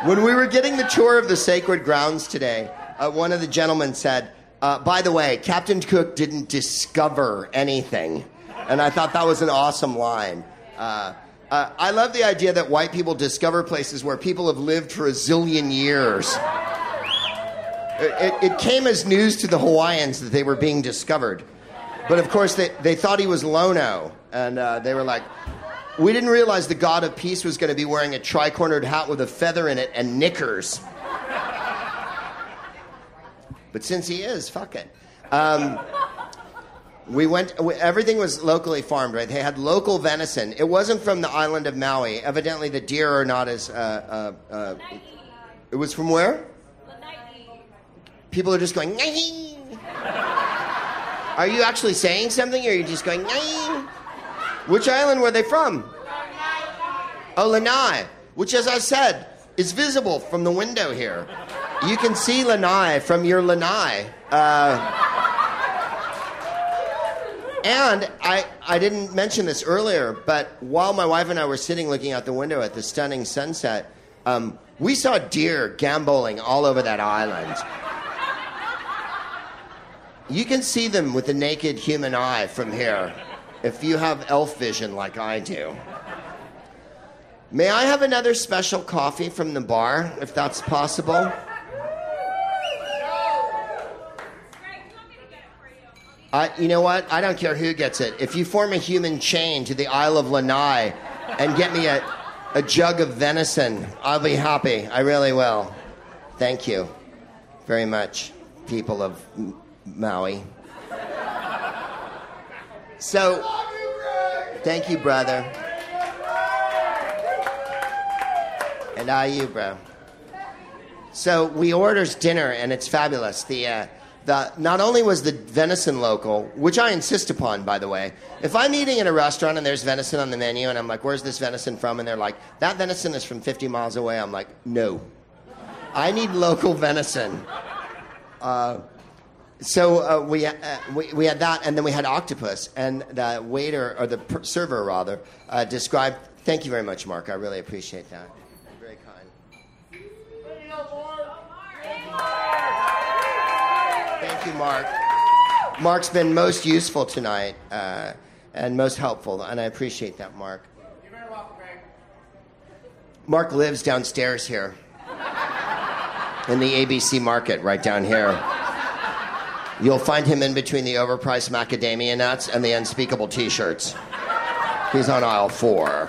When we were getting the tour of the sacred grounds today, uh, one of the gentlemen said, uh, by the way, Captain Cook didn't discover anything. And I thought that was an awesome line. Uh, uh, I love the idea that white people discover places where people have lived for a zillion years. It, it, it came as news to the Hawaiians that they were being discovered. But of course, they, they thought he was Lono. And uh, they were like, we didn't realize the god of peace was going to be wearing a tri-cornered hat with a feather in it and knickers. but since he is, fuck it. Um, we went. We, everything was locally farmed, right? They had local venison. It wasn't from the island of Maui. Evidently, the deer are not as. Uh, uh, uh, it was from where? People are just going. Are you actually saying something, or are you just going? Which island were they from? Oh, Lanai, which, as I said, is visible from the window here. You can see Lanai from your Lanai. Uh, and I, I didn't mention this earlier, but while my wife and I were sitting looking out the window at the stunning sunset, um, we saw deer gamboling all over that island. You can see them with the naked human eye from here if you have elf vision like I do. May I have another special coffee from the bar, if that's possible? Uh, you know what? I don't care who gets it. If you form a human chain to the Isle of Lanai and get me a, a jug of venison, I'll be happy. I really will. Thank you very much, people of M- Maui. So, thank you, brother. And I you, bro. So we orders dinner, and it's fabulous. The uh, the not only was the venison local, which I insist upon, by the way. If I'm eating in a restaurant and there's venison on the menu, and I'm like, "Where's this venison from?" and they're like, "That venison is from 50 miles away," I'm like, "No, I need local venison." Uh, so uh, we, uh, we we had that, and then we had octopus, and the waiter or the per- server rather uh, described. Thank you very much, Mark. I really appreciate that. Very kind. Thank you, Mark. Mark's been most useful tonight uh, and most helpful, and I appreciate that, Mark. You're very welcome, Greg. Mark lives downstairs here in the ABC market, right down here. You'll find him in between the overpriced macadamia nuts and the unspeakable t-shirts. He's on aisle four.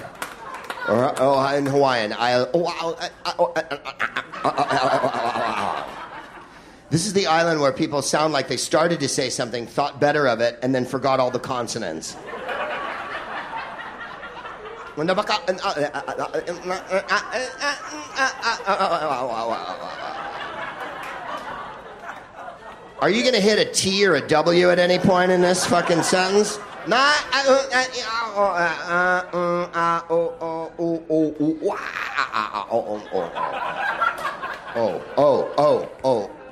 Or, oh, in Hawaiian, aisle. This is the island where people sound like they started to say something, thought better of it, and then forgot all the consonants. Are you going to hit a T or a W at any point in this fucking sentence? Oh, oh, oh, oh, oh,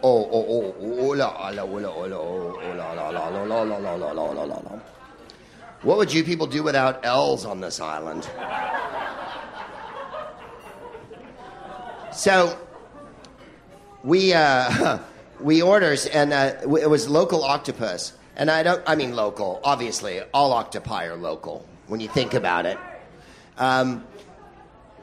oh, oh, oh, la, la, la, oh, la, la, la, la, la, la, la, la, la, la, la, la. What would you people do without L's on this island? So, we uh, we orders, and uh, it was local octopus. And I don't, I mean local. Obviously, all octopi are local when you think about it. Um,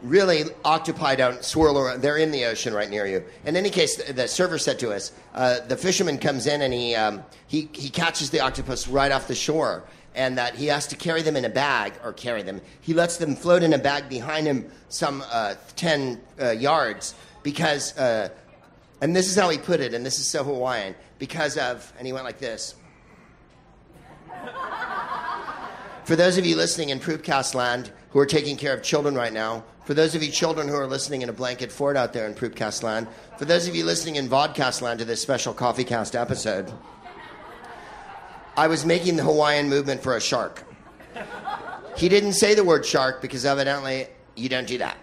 really, octopi don't swirl around. They're in the ocean right near you. In any case, the, the server said to us, uh, the fisherman comes in and he, um, he, he catches the octopus right off the shore. And that he has to carry them in a bag, or carry them. He lets them float in a bag behind him some uh, 10 uh, yards because, uh, and this is how he put it, and this is so Hawaiian, because of, and he went like this. For those of you listening in Proopcast land who are taking care of children right now, for those of you children who are listening in a blanket fort out there in Proopcast land, for those of you listening in Vodcast land to this special CoffeeCast episode, I was making the Hawaiian movement for a shark. He didn't say the word shark because evidently you don't do that.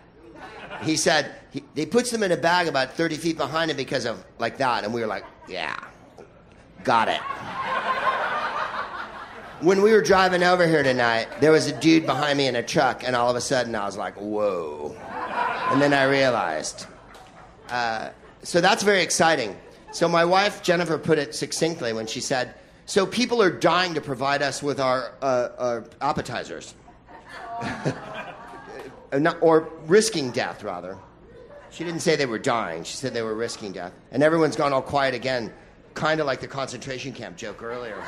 He said he, puts them in a bag about 30 feet behind him because of like that. And we were like, yeah, got it. When we were driving over here tonight, there was a dude behind me in a truck, and all of a sudden I was like, whoa. And then I realized. Uh, so that's very exciting. So my wife, Jennifer, put it succinctly when she said, So people are dying to provide us with our, uh, our appetizers. Not, or risking death, rather. She didn't say they were dying, she said they were risking death. And everyone's gone all quiet again, kind of like the concentration camp joke earlier.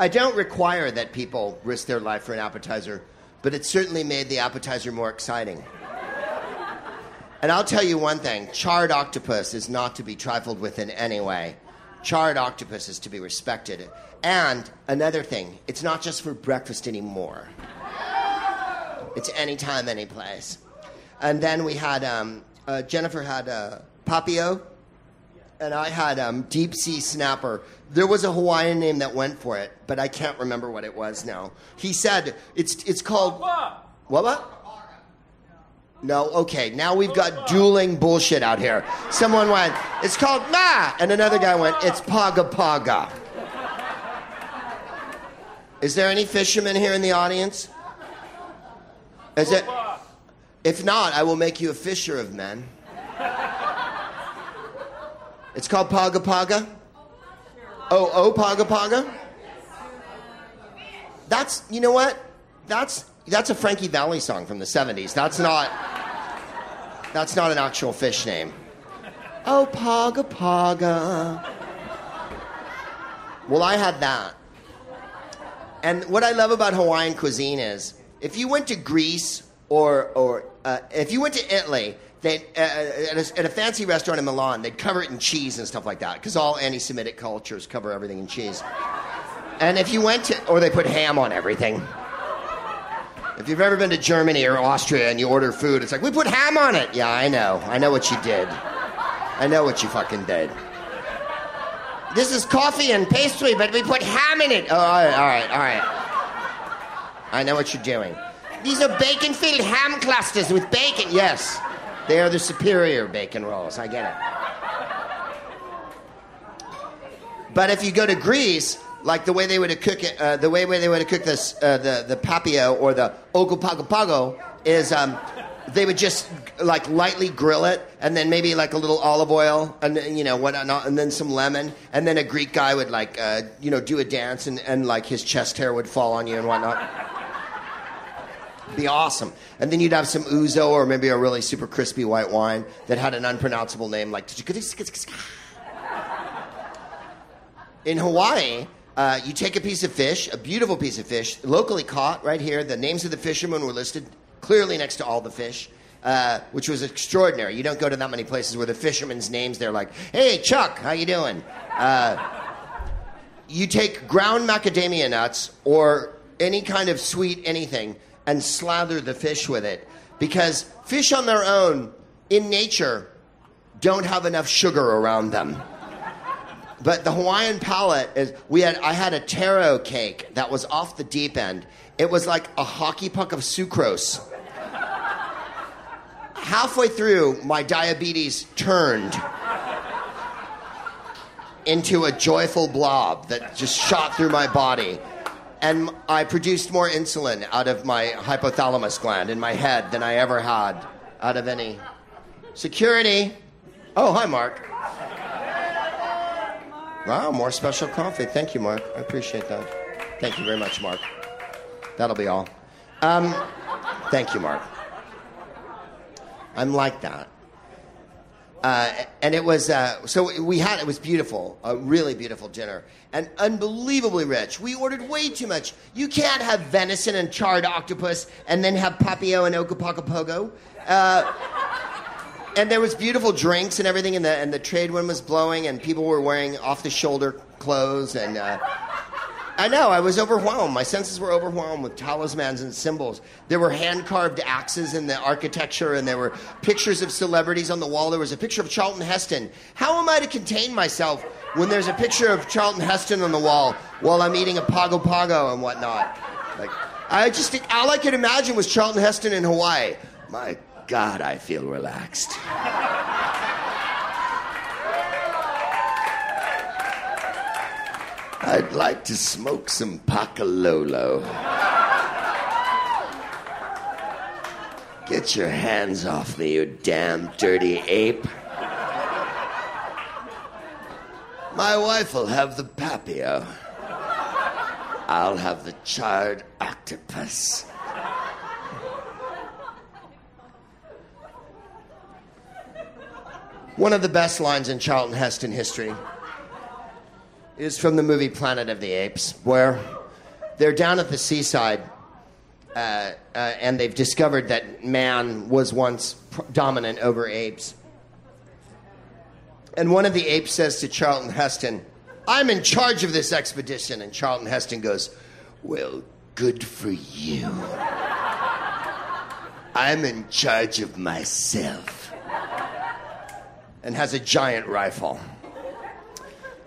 I don't require that people risk their life for an appetizer, but it certainly made the appetizer more exciting. And I'll tell you one thing charred octopus is not to be trifled with in any way. Charred octopus is to be respected. And another thing, it's not just for breakfast anymore, it's anytime, any place. And then we had, um, uh, Jennifer had uh, Papio, and I had um, deep sea snapper. There was a Hawaiian name that went for it, but I can't remember what it was now. He said it's it's called what what? No, okay. Now we've got dueling bullshit out here. Someone went, it's called Ma, and another guy went, it's Paga Paga. Is there any fishermen here in the audience? Is it? If not, I will make you a fisher of men. It's called Paga Paga? Oh, oh, Paga Paga? That's, you know what? That's, that's a Frankie Valli song from the 70s. That's not, that's not an actual fish name. Oh, Paga Paga. Well, I had that. And what I love about Hawaiian cuisine is if you went to Greece or, or uh, if you went to Italy, they uh, at, a, at, a, fancy restaurant in Milan, they'd cover it in cheese and stuff like that, because all anti-Semitic cultures cover everything in cheese. And if you went to, or they put ham on everything. If you've ever been to Germany or Austria and you order food, it's like we put ham on it. Yeah, I know. I know what you did. I know what you fucking did. This is coffee and pastry, but we put ham in it. Oh, all right, all right, all right. I know what you're doing. These are bacon-filled ham clusters with bacon. Yes. They are the superior bacon rolls. I get it. But if you go to Greece, like the way they would cook it, uh, the way they would cook this, uh, the the papio or the ogopagopago is um, they would just like lightly grill it, and then maybe like a little olive oil, and you know what, and then some lemon, and then a Greek guy would like uh, you know do a dance, and, and like his chest hair would fall on you and whatnot be awesome. And then you'd have some ouzo or maybe a really super crispy white wine that had an unpronounceable name like. In Hawaii, uh, you take a piece of fish, a beautiful piece of fish, locally caught right here. The names of the fishermen were listed clearly next to all the fish. Uh, which was extraordinary. You don't go to that many places where the fishermen's names they're like, "Hey Chuck, how you doing?" Uh, you take ground macadamia nuts or any kind of sweet anything, and slather the fish with it. Because fish on their own, in nature, don't have enough sugar around them. But the Hawaiian palate is we had I had a taro cake that was off the deep end. It was like a hockey puck of sucrose. halfway through, my diabetes turned into a joyful blob that just shot through my body. And I produced more insulin out of my hypothalamus gland in my head than I ever had out of any security. Oh, hi, Mark. Wow, more special coffee. Thank you, Mark. I appreciate that. Thank you very much, Mark. That'll be all. Um, thank you, Mark. I'm like that. Uh, and it was uh, so we had it was beautiful, a really beautiful dinner, and unbelievably rich. We ordered way too much. You can't have venison and charred octopus and then have papio and Ogopogopogo. Uh, and there was beautiful drinks and everything, and the and the trade wind was blowing, and people were wearing off the shoulder clothes, and uh, I know, I was overwhelmed. My senses were overwhelmed with talismans and symbols. There were hand carved axes in the architecture, and there were pictures of celebrities on the wall. There was a picture of Charlton Heston. How am I to contain myself when there's a picture of Charlton Heston on the wall while I'm eating a Pago Pago and whatnot? Like, I just, all I could imagine was Charlton Heston in Hawaii. My God, I feel relaxed. I'd like to smoke some Pakalolo. Get your hands off me, you damn dirty ape. My wife will have the papio. I'll have the charred octopus. One of the best lines in Charlton Heston history is from the movie Planet of the Apes, where they're down at the seaside uh, uh, and they've discovered that man was once dominant over apes. And one of the apes says to Charlton Heston, I'm in charge of this expedition. And Charlton Heston goes, Well, good for you. I'm in charge of myself. And has a giant rifle.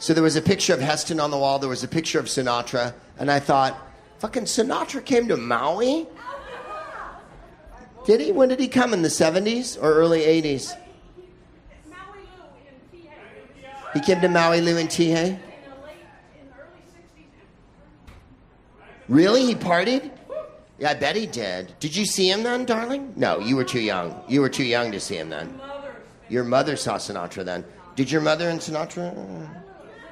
So there was a picture of Heston on the wall, there was a picture of Sinatra, and I thought, fucking Sinatra came to Maui? Did he? When did he come? In the 70s or early 80s? He came to Maui Lu in Kihei? Really? He partied? Yeah, I bet he did. Did you see him then, darling? No, you were too young. You were too young to see him then. Your mother saw Sinatra then. Did your mother and Sinatra?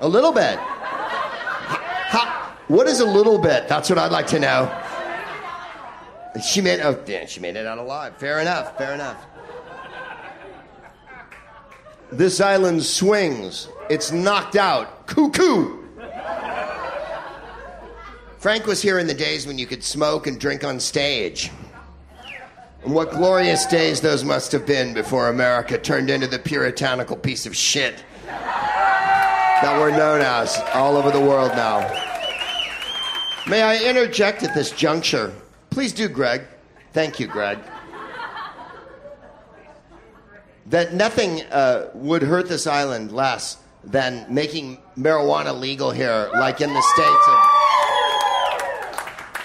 A little bit. How, what is a little bit? That's what I'd like to know. She made oh yeah, she made it out alive. Fair enough, fair enough. This island swings. It's knocked out. Cuckoo. Frank was here in the days when you could smoke and drink on stage. And what glorious days those must have been before America turned into the puritanical piece of shit that we're known as all over the world now. May I interject at this juncture? Please do, Greg. Thank you, Greg. That nothing uh, would hurt this island less than making marijuana legal here, like in the states. Of...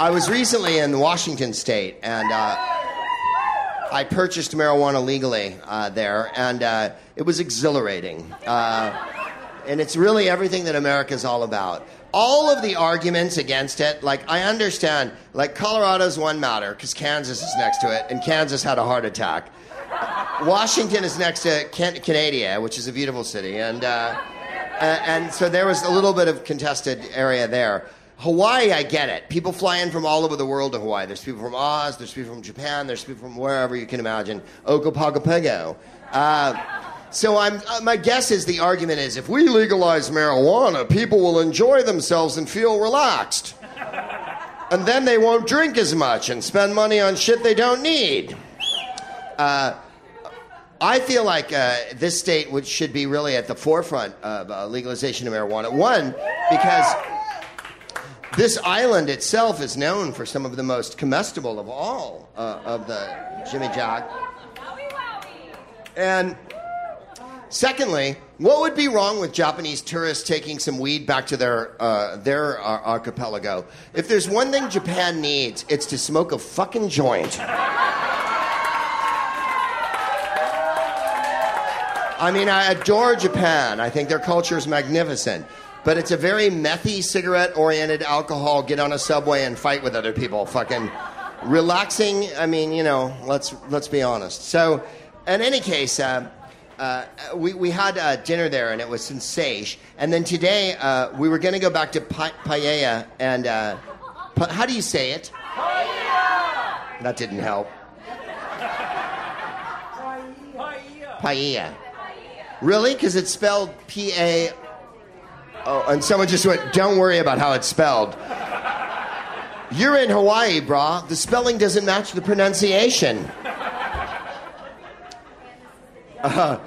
I was recently in Washington State, and uh, I purchased marijuana legally uh, there, and uh, it was exhilarating. And it's really everything that America's all about. All of the arguments against it, like I understand, like Colorado's one matter because Kansas is next to it, and Kansas had a heart attack. Washington is next to Can- Canada, which is a beautiful city, and uh, and so there was a little bit of contested area there. Hawaii, I get it. People fly in from all over the world to Hawaii. There's people from Oz, there's people from Japan, there's people from wherever you can imagine. Okapagapego. Uh, so I'm, uh, my guess is the argument is if we legalize marijuana, people will enjoy themselves and feel relaxed. and then they won't drink as much and spend money on shit they don't need. Uh, I feel like uh, this state would, should be really at the forefront of uh, legalization of marijuana. One, because this island itself is known for some of the most comestible of all uh, of the Jimmy Jack. And Secondly, what would be wrong with Japanese tourists taking some weed back to their uh, their uh, archipelago? If there's one thing Japan needs, it's to smoke a fucking joint. I mean, I adore Japan. I think their culture is magnificent. But it's a very methy, cigarette oriented alcohol, get on a subway and fight with other people. Fucking relaxing. I mean, you know, let's, let's be honest. So, in any case, uh, uh, we, we had uh, dinner there and it was sensation. And then today uh, we were going to go back to pa- Paella and uh, pa- how do you say it? Paella. That didn't help. Paella. Really? Because it's spelled P A. Oh, and someone just went, don't worry about how it's spelled. You're in Hawaii, brah. The spelling doesn't match the pronunciation. Uh,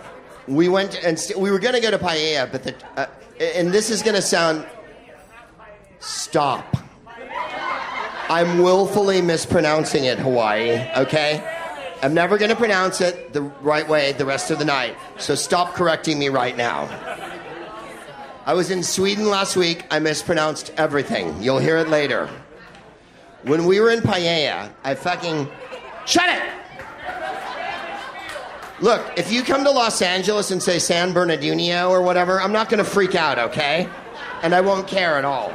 we went and st- we were going to go to Paella, but the, uh, and this is going to sound. Stop. I'm willfully mispronouncing it, Hawaii, okay? I'm never going to pronounce it the right way the rest of the night, so stop correcting me right now. I was in Sweden last week. I mispronounced everything. You'll hear it later. When we were in Paella, I fucking. Shut it! Look, if you come to Los Angeles and say San Bernardino or whatever, I'm not going to freak out, okay? And I won't care at all.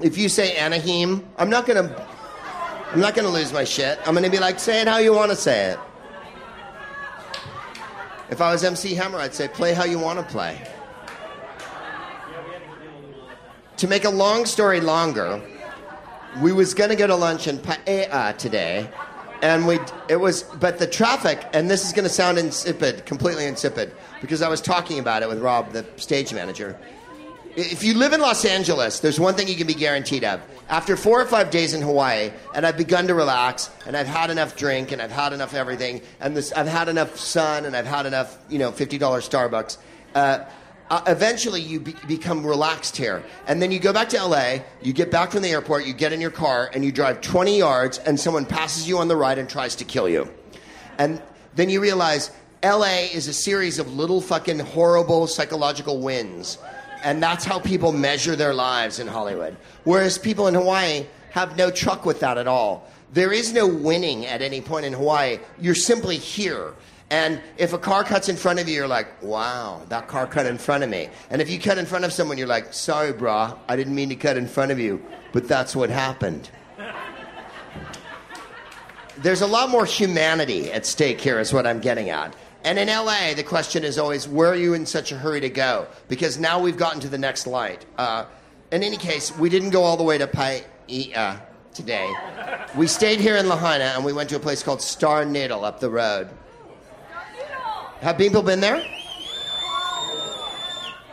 If you say Anaheim, I'm not going to I'm not going to lose my shit. I'm going to be like, say it how you want to say it. If I was MC Hammer, I'd say, play how you want to play. To make a long story longer, we was going to go to lunch in Paella today, and we it was but the traffic and this is going to sound insipid completely insipid because i was talking about it with rob the stage manager. If you live in los angeles there's one thing you can be guaranteed of. After four or five days in hawaii and i've begun to relax and i've had enough drink and i've had enough everything and this, i've had enough sun and i've had enough you know $50 starbucks uh, uh, eventually you be- become relaxed here. And then you go back to LA, you get back from the airport, you get in your car, and you drive 20 yards, and someone passes you on the right and tries to kill you. And then you realize LA is a series of little fucking horrible psychological wins. And that's how people measure their lives in Hollywood. Whereas people in Hawaii have no truck with that at all. There is no winning at any point in Hawaii. You're simply here. And if a car cuts in front of you, you're like, wow, that car cut in front of me. And if you cut in front of someone, you're like, sorry, brah, I didn't mean to cut in front of you, but that's what happened. There's a lot more humanity at stake here, is what I'm getting at. And in LA, the question is always, where are you in such a hurry to go? Because now we've gotten to the next light. Uh, in any case, we didn't go all the way to Paella today. We stayed here in Lahaina and we went to a place called Star Noodle up the road. Have people been there?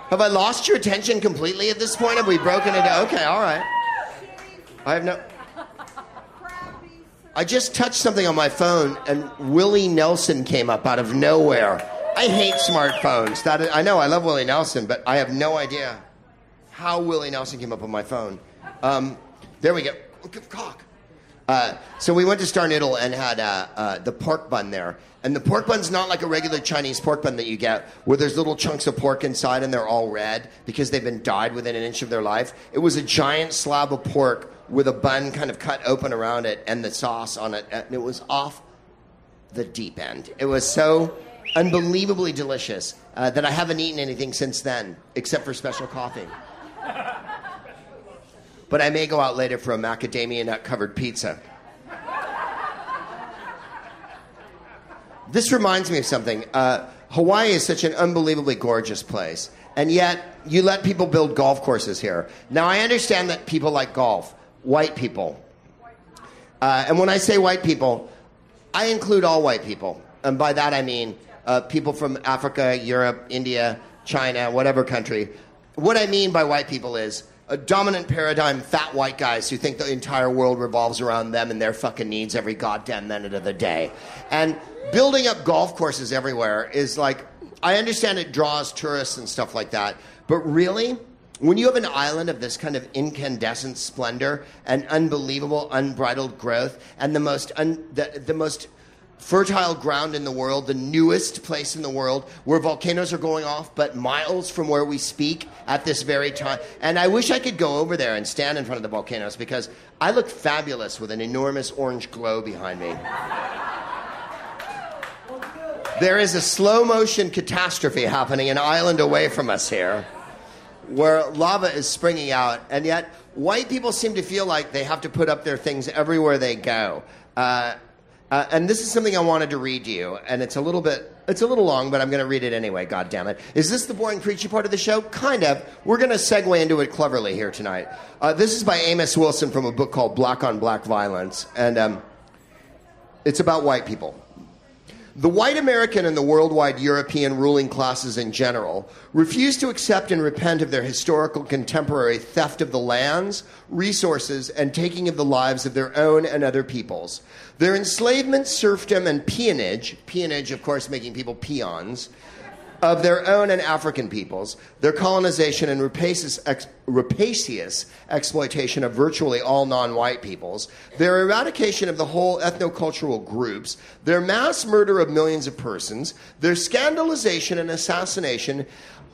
Have I lost your attention completely at this point? Have we broken it? Okay, all right. I have no. I just touched something on my phone, and Willie Nelson came up out of nowhere. I hate smartphones. That is, I know I love Willie Nelson, but I have no idea how Willie Nelson came up on my phone. Um, there we go. Cock. Uh, so we went to Star Noodle and had uh, uh, the pork bun there. And the pork bun's not like a regular Chinese pork bun that you get, where there's little chunks of pork inside and they're all red because they've been dyed within an inch of their life. It was a giant slab of pork with a bun kind of cut open around it and the sauce on it. And it was off the deep end. It was so unbelievably delicious uh, that I haven't eaten anything since then, except for special coffee. But I may go out later for a macadamia nut covered pizza. This reminds me of something. Uh, Hawaii is such an unbelievably gorgeous place, and yet you let people build golf courses here. Now, I understand that people like golf, white people. Uh, and when I say white people, I include all white people. And by that I mean uh, people from Africa, Europe, India, China, whatever country. What I mean by white people is a dominant paradigm, fat white guys who think the entire world revolves around them and their fucking needs every goddamn minute of the day. And building up golf courses everywhere is like, I understand it draws tourists and stuff like that, but really, when you have an island of this kind of incandescent splendor and unbelievable unbridled growth and the most un, the, the most fertile ground in the world, the newest place in the world where volcanoes are going off, but miles from where we speak at this very time. And I wish I could go over there and stand in front of the volcanoes because I look fabulous with an enormous orange glow behind me. There is a slow motion catastrophe happening an island away from us here where lava is springing out, and yet white people seem to feel like they have to put up their things everywhere they go. Uh, uh, and this is something I wanted to read to you, and it's a little bit, it's a little long, but I'm going to read it anyway. God damn it! Is this the boring, preachy part of the show? Kind of. We're going to segue into it cleverly here tonight. Uh, this is by Amos Wilson from a book called Black on Black Violence, and um, it's about white people. The white American and the worldwide European ruling classes in general refuse to accept and repent of their historical contemporary theft of the lands, resources, and taking of the lives of their own and other peoples. Their enslavement, serfdom, and peonage, peonage, of course, making people peons, of their own and African peoples, their colonization and rapacious, ex- rapacious exploitation of virtually all non white peoples, their eradication of the whole ethnocultural groups, their mass murder of millions of persons, their scandalization and assassination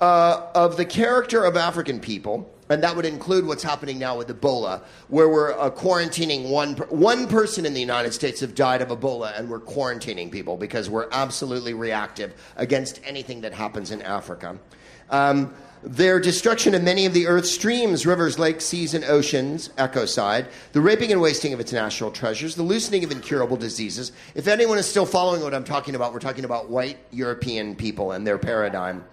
uh, of the character of African people, and that would include what's happening now with Ebola, where we're uh, quarantining one per- one person in the United States have died of Ebola, and we're quarantining people because we're absolutely reactive against anything that happens in Africa. Um, their destruction of many of the Earth's streams, rivers, lakes, seas, and oceans, ecocide, the raping and wasting of its natural treasures, the loosening of incurable diseases. If anyone is still following what I'm talking about, we're talking about white European people and their paradigm.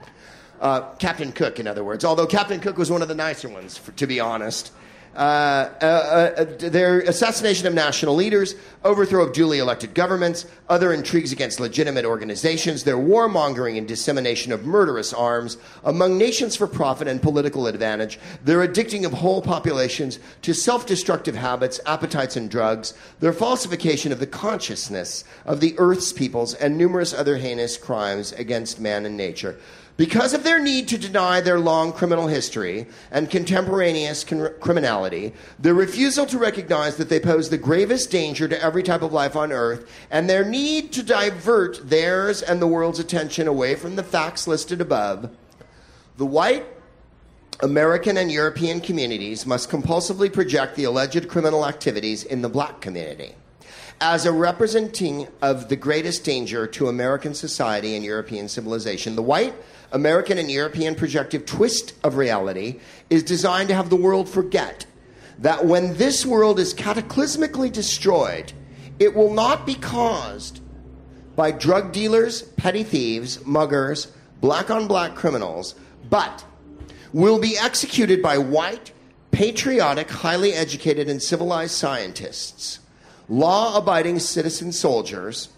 Uh, Captain Cook, in other words, although Captain Cook was one of the nicer ones, for, to be honest. Uh, uh, uh, their assassination of national leaders, overthrow of duly elected governments, other intrigues against legitimate organizations, their warmongering and dissemination of murderous arms among nations for profit and political advantage, their addicting of whole populations to self destructive habits, appetites, and drugs, their falsification of the consciousness of the Earth's peoples, and numerous other heinous crimes against man and nature. Because of their need to deny their long criminal history and contemporaneous con- criminality, their refusal to recognize that they pose the gravest danger to every type of life on earth, and their need to divert theirs and the world's attention away from the facts listed above, the white American and European communities must compulsively project the alleged criminal activities in the black community as a representing of the greatest danger to American society and European civilization. The white American and European projective twist of reality is designed to have the world forget that when this world is cataclysmically destroyed, it will not be caused by drug dealers, petty thieves, muggers, black on black criminals, but will be executed by white, patriotic, highly educated, and civilized scientists, law abiding citizen soldiers.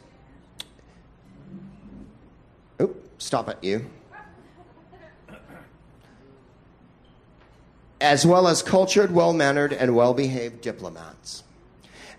Stop at you. As well as cultured, well mannered, and well behaved diplomats.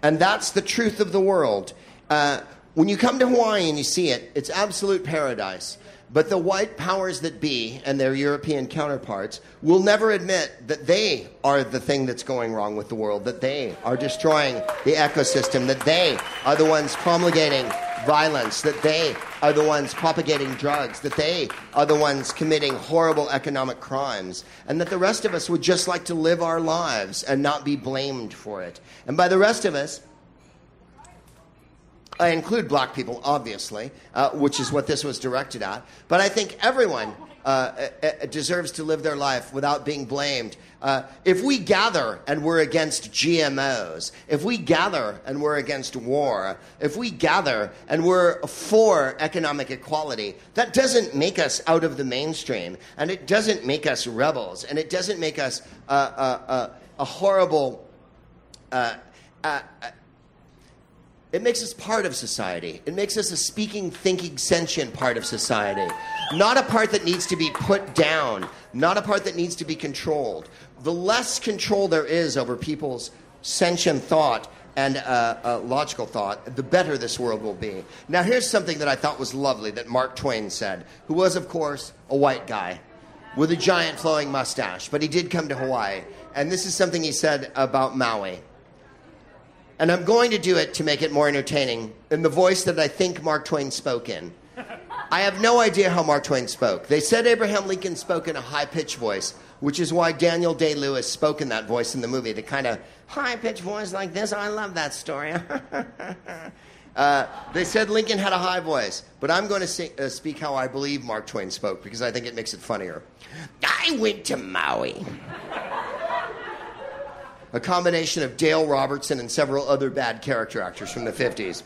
And that's the truth of the world. Uh, when you come to Hawaii and you see it, it's absolute paradise. But the white powers that be and their European counterparts will never admit that they are the thing that's going wrong with the world, that they are destroying the ecosystem, that they are the ones promulgating violence, that they are the ones propagating drugs, that they are the ones committing horrible economic crimes, and that the rest of us would just like to live our lives and not be blamed for it. And by the rest of us, I include black people, obviously, uh, which is what this was directed at. But I think everyone uh, uh, uh deserves to live their life without being blamed. Uh, if we gather and we're against GMOs, if we gather and we're against war, if we gather and we're for economic equality, that doesn't make us out of the mainstream, and it doesn't make us rebels, and it doesn't make us uh, a horrible. It makes us part of society. It makes us a speaking, thinking, sentient part of society. Not a part that needs to be put down, not a part that needs to be controlled. The less control there is over people's sentient thought and uh, uh, logical thought, the better this world will be. Now, here's something that I thought was lovely that Mark Twain said, who was, of course, a white guy with a giant flowing mustache, but he did come to Hawaii. And this is something he said about Maui. And I'm going to do it to make it more entertaining in the voice that I think Mark Twain spoke in. I have no idea how Mark Twain spoke. They said Abraham Lincoln spoke in a high pitched voice, which is why Daniel Day Lewis spoke in that voice in the movie, the kind of high pitched voice like this. I love that story. Uh, they said Lincoln had a high voice, but I'm going to uh, speak how I believe Mark Twain spoke because I think it makes it funnier. I went to Maui. A combination of Dale Robertson and several other bad character actors from the 50s.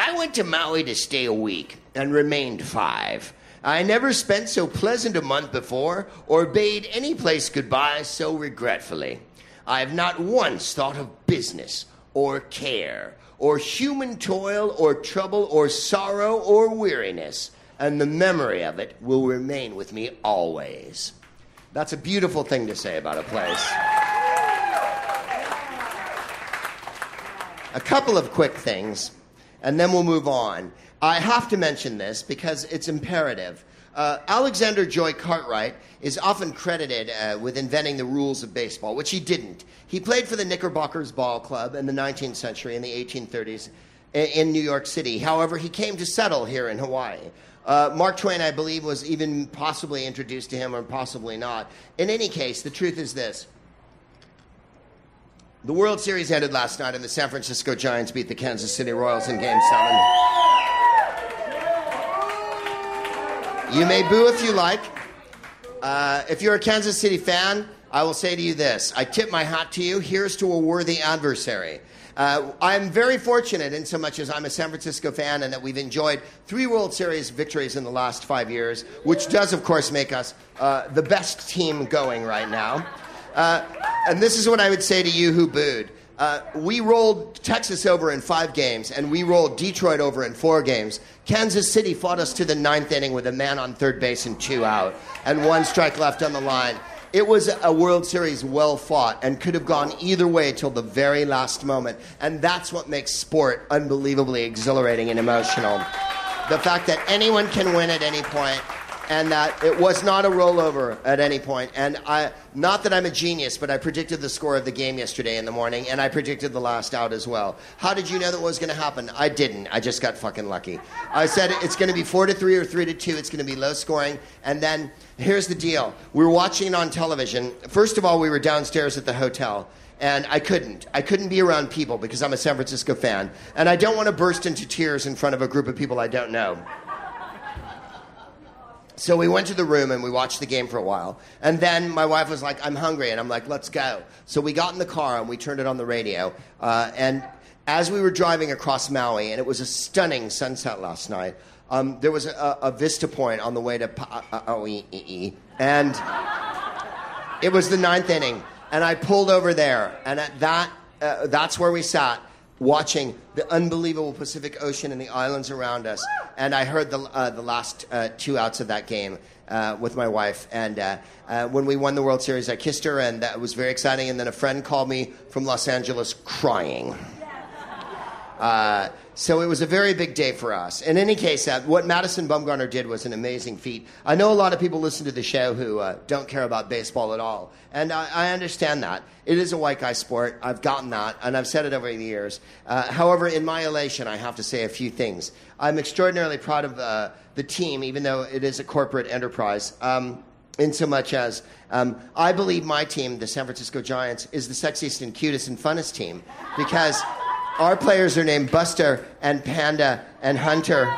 I went to Maui to stay a week and remained five. I never spent so pleasant a month before or bade any place goodbye so regretfully. I have not once thought of business or care or human toil or trouble or sorrow or weariness, and the memory of it will remain with me always. That's a beautiful thing to say about a place. A couple of quick things, and then we'll move on. I have to mention this because it's imperative. Uh, Alexander Joy Cartwright is often credited uh, with inventing the rules of baseball, which he didn't. He played for the Knickerbockers Ball Club in the 19th century, in the 1830s, in New York City. However, he came to settle here in Hawaii. Uh, Mark Twain, I believe, was even possibly introduced to him, or possibly not. In any case, the truth is this. The World Series ended last night, and the San Francisco Giants beat the Kansas City Royals in Game 7. You may boo if you like. Uh, if you're a Kansas City fan, I will say to you this I tip my hat to you. Here's to a worthy adversary. Uh, I'm very fortunate in so much as I'm a San Francisco fan and that we've enjoyed three World Series victories in the last five years, which does, of course, make us uh, the best team going right now. Uh, and this is what I would say to you who booed. Uh, we rolled Texas over in five games, and we rolled Detroit over in four games. Kansas City fought us to the ninth inning with a man on third base and two out, and one strike left on the line. It was a World Series well fought and could have gone either way till the very last moment. And that's what makes sport unbelievably exhilarating and emotional. The fact that anyone can win at any point and that it was not a rollover at any point. And I, not that I'm a genius, but I predicted the score of the game yesterday in the morning, and I predicted the last out as well. How did you know that was going to happen? I didn't. I just got fucking lucky. I said it's going to be four to three or three to two. It's going to be low scoring, and then here's the deal: we were watching it on television. First of all, we were downstairs at the hotel and I couldn't. I couldn't be around people because I'm a San Francisco fan, and I don't want to burst into tears in front of a group of people I don't know. So we went to the room and we watched the game for a while. And then my wife was like, I'm hungry. And I'm like, let's go. So we got in the car and we turned it on the radio. Uh, and as we were driving across Maui, and it was a stunning sunset last night, um, there was a, a, vista point on the way to Paʻaʻiʻi. And it was the ninth inning. And I pulled over there. And at that, uh, that's where we sat watching the unbelievable Pacific Ocean and the islands around us. And I heard the, uh, the last uh, two outs of that game uh, with my wife. And uh, uh, when we won the World Series, I kissed her, and that was very exciting. And then a friend called me from Los Angeles crying. So it was a very big day for us. In any case, uh, what Madison Bumgarner did was an amazing feat. I know a lot of people listen to the show who uh, don't care about baseball at all, and I, I, understand that. It is a white guy sport. I've gotten that, and I've said it over the years. Uh, however, in my elation, I have to say a few things. I'm extraordinarily proud of uh, the team, even though it is a corporate enterprise. Um, in so much as um, I believe my team, the San Francisco Giants, is the sexiest and cutest and funnest team because our players are named Buster and Panda and Hunter.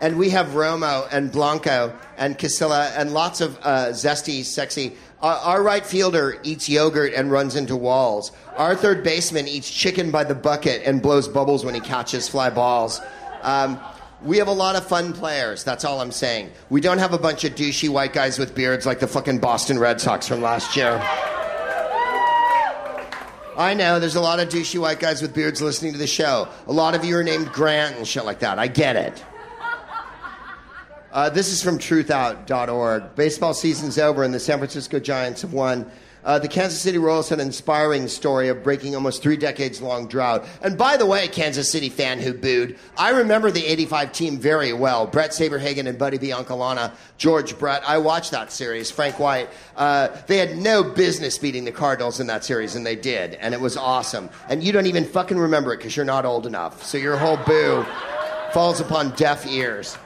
And we have Romo and Blanco and Casilla and lots of uh, zesty, sexy. Our, our, right fielder eats yogurt and runs into walls. Our third baseman eats chicken by the bucket and blows bubbles when he catches fly balls. Um, we have a lot of fun players. That's all I'm saying. We don't have a bunch of douchey white guys with beards like the fucking Boston Red Sox from last year. I know there's a lot of douchey white guys with beards listening to the show. A lot of you are named Grant and shit like that. I get it. Uh, this is from truthout.org. Baseball season's over and the San Francisco Giants have won uh, the Kansas City Royals had an inspiring story of breaking almost three decades long drought. And by the way, Kansas City fan who booed, I remember the 85 team very well. Bret Saberhagen and Buddy Biancalana, George Brett. I watched that series. Frank White. Uh, they had no business beating the Cardinals in that series, and they did. And it was awesome. And you don't even fucking remember it because you're not old enough. So your whole boo falls upon deaf ears.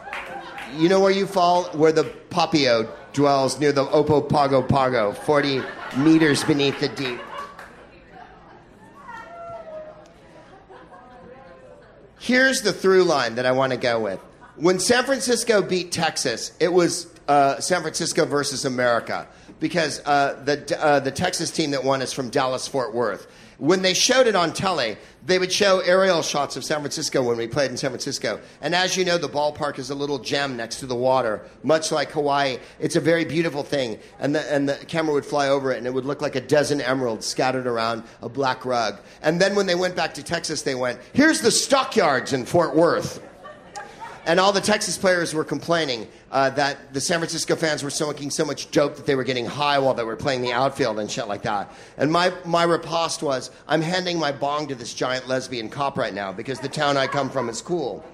You know where you fall? Where the Papio dwells near the Ogopogo, 40 meters beneath the deep. Here's the through line that I want to go with. When San Francisco beat Texas, it was uh, San Francisco versus America because uh, the, uh, the Texas team that won is from Dallas Fort Worth. When they showed it on telly, they would show aerial shots of San Francisco when we played in San Francisco. And as you know, the ballpark is a little gem next to the water, much like Hawaii. It's a very beautiful thing. And the, and the camera would fly over it, and it would look like a dozen emeralds scattered around a black rug. And then when they went back to Texas, they went, here's the stockyards in Fort Worth. And all the Texas players were complaining uh, that the San Francisco fans were smoking so much dope that they were getting high while they were playing the outfield and shit like that. And my, my riposte was I'm handing my bong to this giant lesbian cop right now because the town I come from is cool.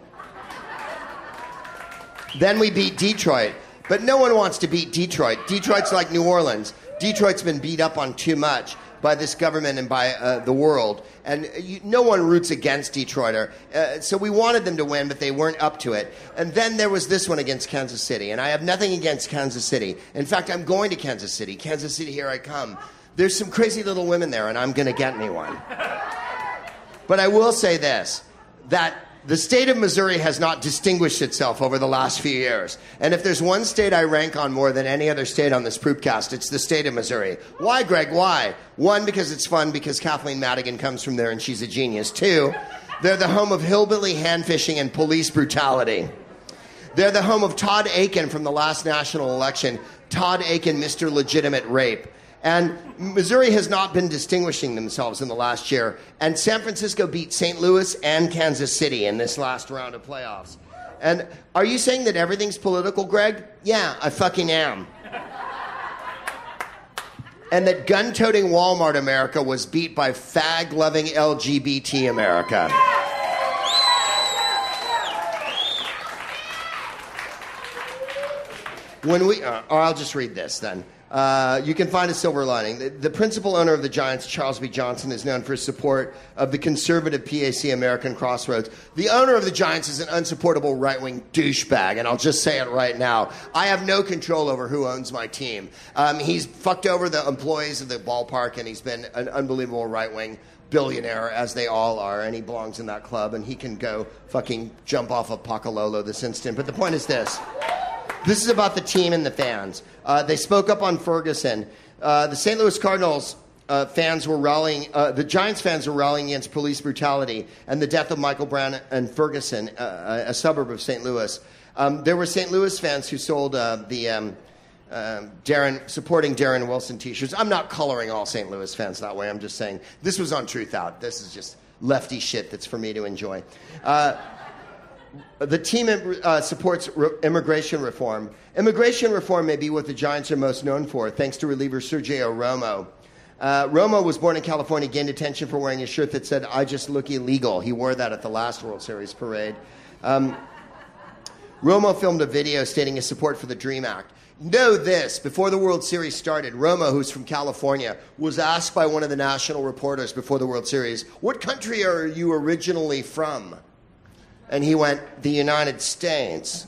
Then we beat Detroit. But no one wants to beat Detroit. Detroit's like New Orleans. Detroit's been beat up on too much by this government and by uh, the world. And you, no one roots against Detroiter. Uh, so we wanted them to win, but they weren't up to it. And then there was this one against Kansas City. And I have nothing against Kansas City. In fact, I'm going to Kansas City. Kansas City, here I come. There's some crazy little women there, and I'm going to get me one. But I will say this that the state of Missouri has not distinguished itself over the last few years. And if there's one state I rank on more than any other state on this Proopcast, it's the state of Missouri. Why, Greg? Why? One, because it's fun, because Kathleen Madigan comes from there and she's a genius. Two, they're the home of hillbilly hand fishing and police brutality. They're the home of Todd Akin from the last national election. Todd Akin, Mr. Legitimate Rape. And Missouri has not been distinguishing themselves in the last year. And San Francisco beat St. Louis and Kansas City in this last round of playoffs. And are you saying that everything's political, Greg? Yeah, I fucking am. and that gun toting Walmart America was beat by fag loving LGBT America. When we, uh, or I'll just read this then. Uh, you can find a silver lining. The, the, principal owner of the Giants, Charles B. Johnson, is known for his support of the conservative PAC American Crossroads. The owner of the Giants is an unsupportable right wing douchebag, and I'll just say it right now. I have no control over who owns my team. Um, he's fucked over the employees of the ballpark, and he's been an unbelievable right wing billionaire, as they all are, and he belongs in that club, and he can go fucking jump off of Pakalolo this instant. But the point is this. This is about the team and the fans. Uh, they spoke up on Ferguson. Uh, the St. Louis Cardinals uh, fans were rallying, uh, the Giants fans were rallying against police brutality and the death of Michael Brown and Ferguson, uh, a suburb of St. Louis. Um, there were St. Louis fans who sold uh, the um, um, Darren, supporting Darren Wilson t shirts. I'm not coloring all St. Louis fans that way. I'm just saying this was on Truth Out. This is just lefty shit that's for me to enjoy. The team uh, supports re- immigration reform. Immigration reform may be what the Giants are most known for, thanks to reliever Sergio Romo. Uh, Romo was born in California, gained attention for wearing a shirt that said, I just look illegal. He wore that at the last World Series parade. Um, Romo filmed a video stating his support for the DREAM Act. Know this before the World Series started, Romo, who's from California, was asked by one of the national reporters before the World Series, What country are you originally from? And he went, The United States.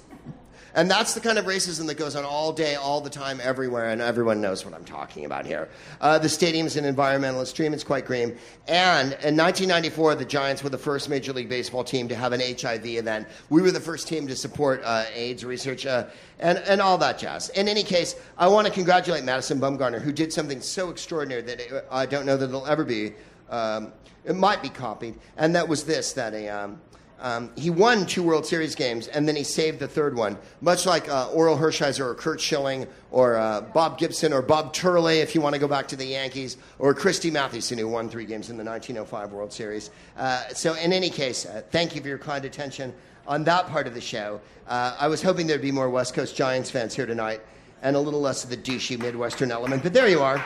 And that's the kind of racism that goes on all day, all the time, everywhere, and everyone knows what I'm talking about here. Uh, the stadium's an environmentalist dream, it's quite green. And in 1994, the Giants were the first Major League Baseball team to have an HIV event. We were the first team to support uh, AIDS research uh, and, and all that jazz. In any case, I want to congratulate Madison Bumgarner, who did something so extraordinary that it, I don't know that it'll ever be. Um, it might be copied, and that was this: that a um, um, he won two World Series games, and then he saved the third one. Much like uh, Orel Hershiser or Curt Schilling or uh, Bob Gibson or Bob Turley, if you want to go back to the Yankees, or Christy Mathewson, who won three games in the 1905 World Series. Uh, so, in any case, uh, thank you for your kind attention on that part of the show. Uh, I was hoping there'd be more West Coast Giants fans here tonight and a little less of the douchey Midwestern element, but there you are.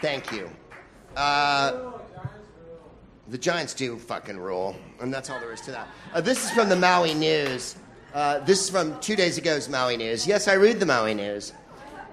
Thank you. Uh, the Giants do fucking rule, and that's all there is to that. Uh, this is from the Maui News. Uh, this is from two days ago's Maui News. Yes, I read the Maui News.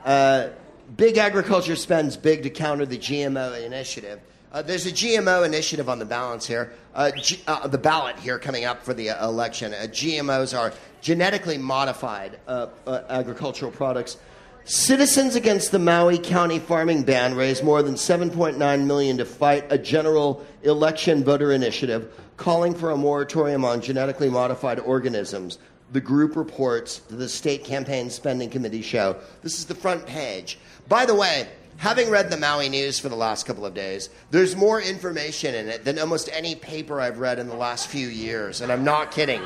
Uh, big agriculture spends big to counter the GMO initiative. Uh, there's a GMO initiative on the balance here, uh, G- uh, the ballot here coming up for the election. GMOs are genetically modified agricultural products Citizens against the Maui County farming ban raised more than 7.9 million to fight a general election voter initiative calling for a moratorium on genetically modified organisms. The group reports to the state campaign spending committee show. This is the front page. By the way, having read the Maui news for the last couple of days, there's more information in it than almost any paper I've read in the last few years, and I'm not kidding.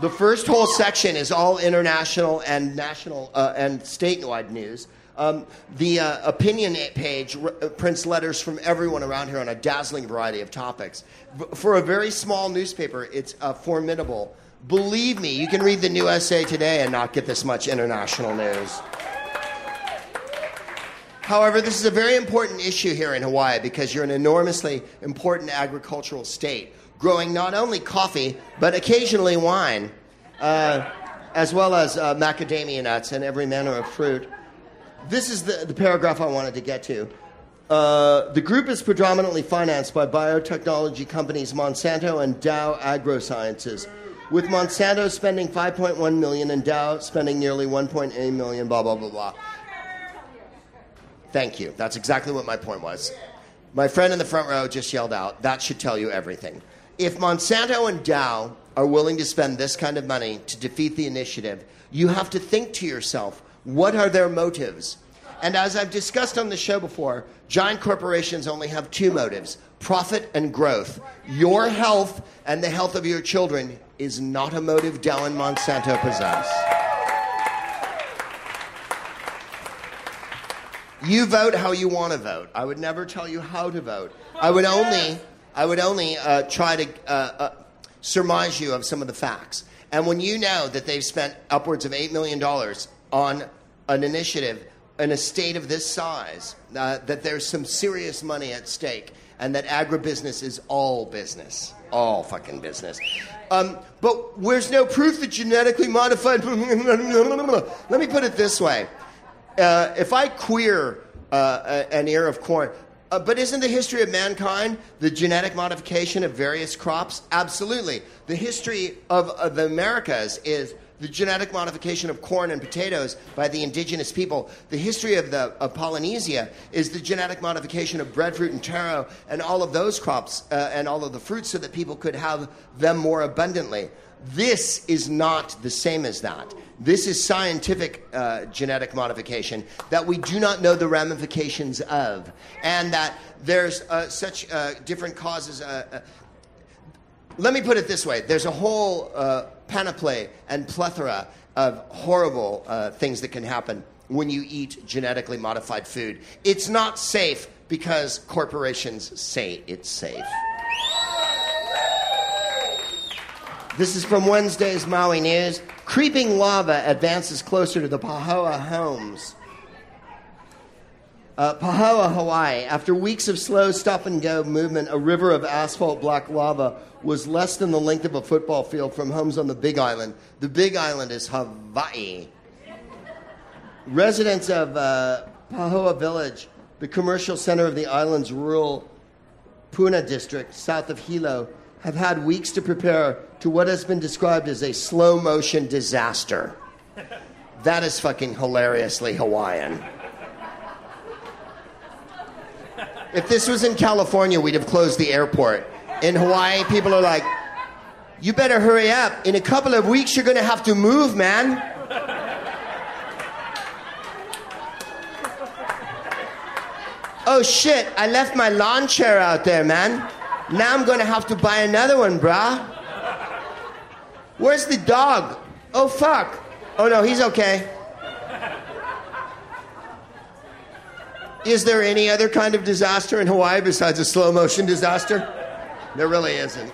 The first whole section is all international and national uh, and statewide news. Um, the uh, opinion page uh, prints letters from everyone around here on a dazzling variety of topics. V- for a very small newspaper, it's uh, formidable. Believe me, you can read the New USA Today and not get this much international news. However, this is a very important issue here in Hawaii because you're an enormously important agricultural state growing not only coffee, but occasionally wine, uh, as well as uh, macadamia nuts and every manner of fruit. This is the, the paragraph I wanted to get to. Uh, the group is predominantly financed by biotechnology companies Monsanto and Dow AgroSciences, with Monsanto spending 5.1 million and Dow spending nearly 1.8 million. Blah blah blah blah. Thank you. That's exactly what my point was. My friend in the front row just yelled out, "That should tell you everything." If Monsanto and Dow are willing to spend this kind of money to defeat the initiative, you have to think to yourself, what are their motives? And as I've discussed on the show before, giant corporations only have two motives profit and growth. Your health and the health of your children is not a motive Dow and Monsanto possess. You vote how you want to vote. I would never tell you how to vote. I would only I would only uh, try to uh, uh, surmise you of some of the facts. And when you know that they've spent upwards of $8 million on an initiative in a state of this size, uh, that there's some serious money at stake, and that agribusiness is all business. All fucking business. Um, but there's no proof that genetically modified. Let me put it this way. Uh, if I queer uh, an ear of corn, uh, but isn't the history of mankind the genetic modification of various crops? Absolutely. The history of, of the Americas is the genetic modification of corn and potatoes by the indigenous people. The history of, the, of Polynesia is the genetic modification of breadfruit and taro and all of those crops uh, and all of the fruits so that people could have them more abundantly. This is not the same as that. This is scientific uh, genetic modification that we do not know the ramifications of, and that there's uh, such uh, different causes. Uh, uh, let me put it this way there's a whole uh, panoply and plethora of horrible things that can happen when you eat genetically modified food. It's not safe because corporations say it's safe. This is from Wednesday's Maui News. Creeping lava advances closer to the Pahoa homes. Uh, Pahoa, Hawaii. After weeks of slow stop and go movement, a river of asphalt black lava was less than the length of a football field from homes on the Big Island. The Big Island is Hawaii. Residents of uh, Pahoa Village, the commercial center of the island's rural Puna district, south of Hilo, have had weeks to prepare to what has been described as a slow motion disaster. That is fucking hilariously Hawaiian. If this was in California, we'd have closed the airport. In Hawaii, people are like, you better hurry up. In a couple of weeks, you're going to have to move, man. oh shit, I left my lawn chair out there, man. Now I'm going to have to buy another one, brah. Where's the dog? Oh, fuck. Oh, no, he's okay. Is there any other kind of disaster in Hawaii besides a slow motion disaster? There really isn't.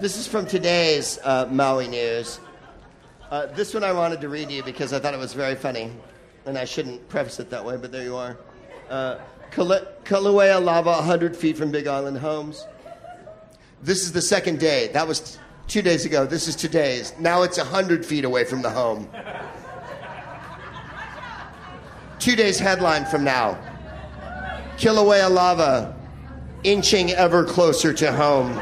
This is from today's uh, Maui News. Uh, this one I wanted to read to you because I thought it was very funny. And I shouldn't preface it that way, but there you are. Uh, Kilauea lava 100 feet from Big Island homes. This is the second day. That was two days ago. This is today's. Now it's 100 feet away from the home. two days headline from now. Kilauea lava inching ever closer to home.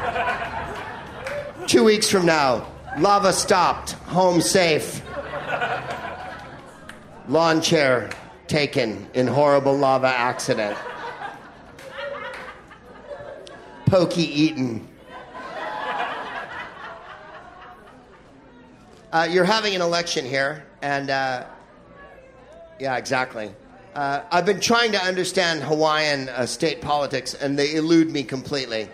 Two weeks from now, lava stopped, home safe. Lawn chair taken in horrible lava accident. Pokey eaten. Uh, you're having an election here, and uh, yeah, exactly. Uh, I've been trying to understand Hawaiian uh, state politics, and they elude me completely.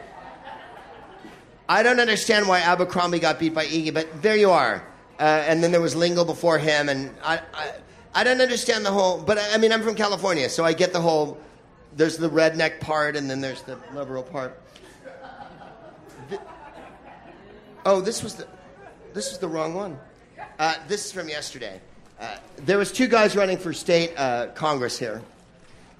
I don't understand why Abercrombie got beat by Iggy, but there you are. Uh, and then there was Lingle before him, and I, I, I don't understand the whole. But I, I mean, I'm from California, so I get the whole. There's the redneck part, and then there's the liberal part. The- oh, this was the, this was the wrong one. Uh, this is from yesterday. Uh, there was two guys running for state uh, Congress here,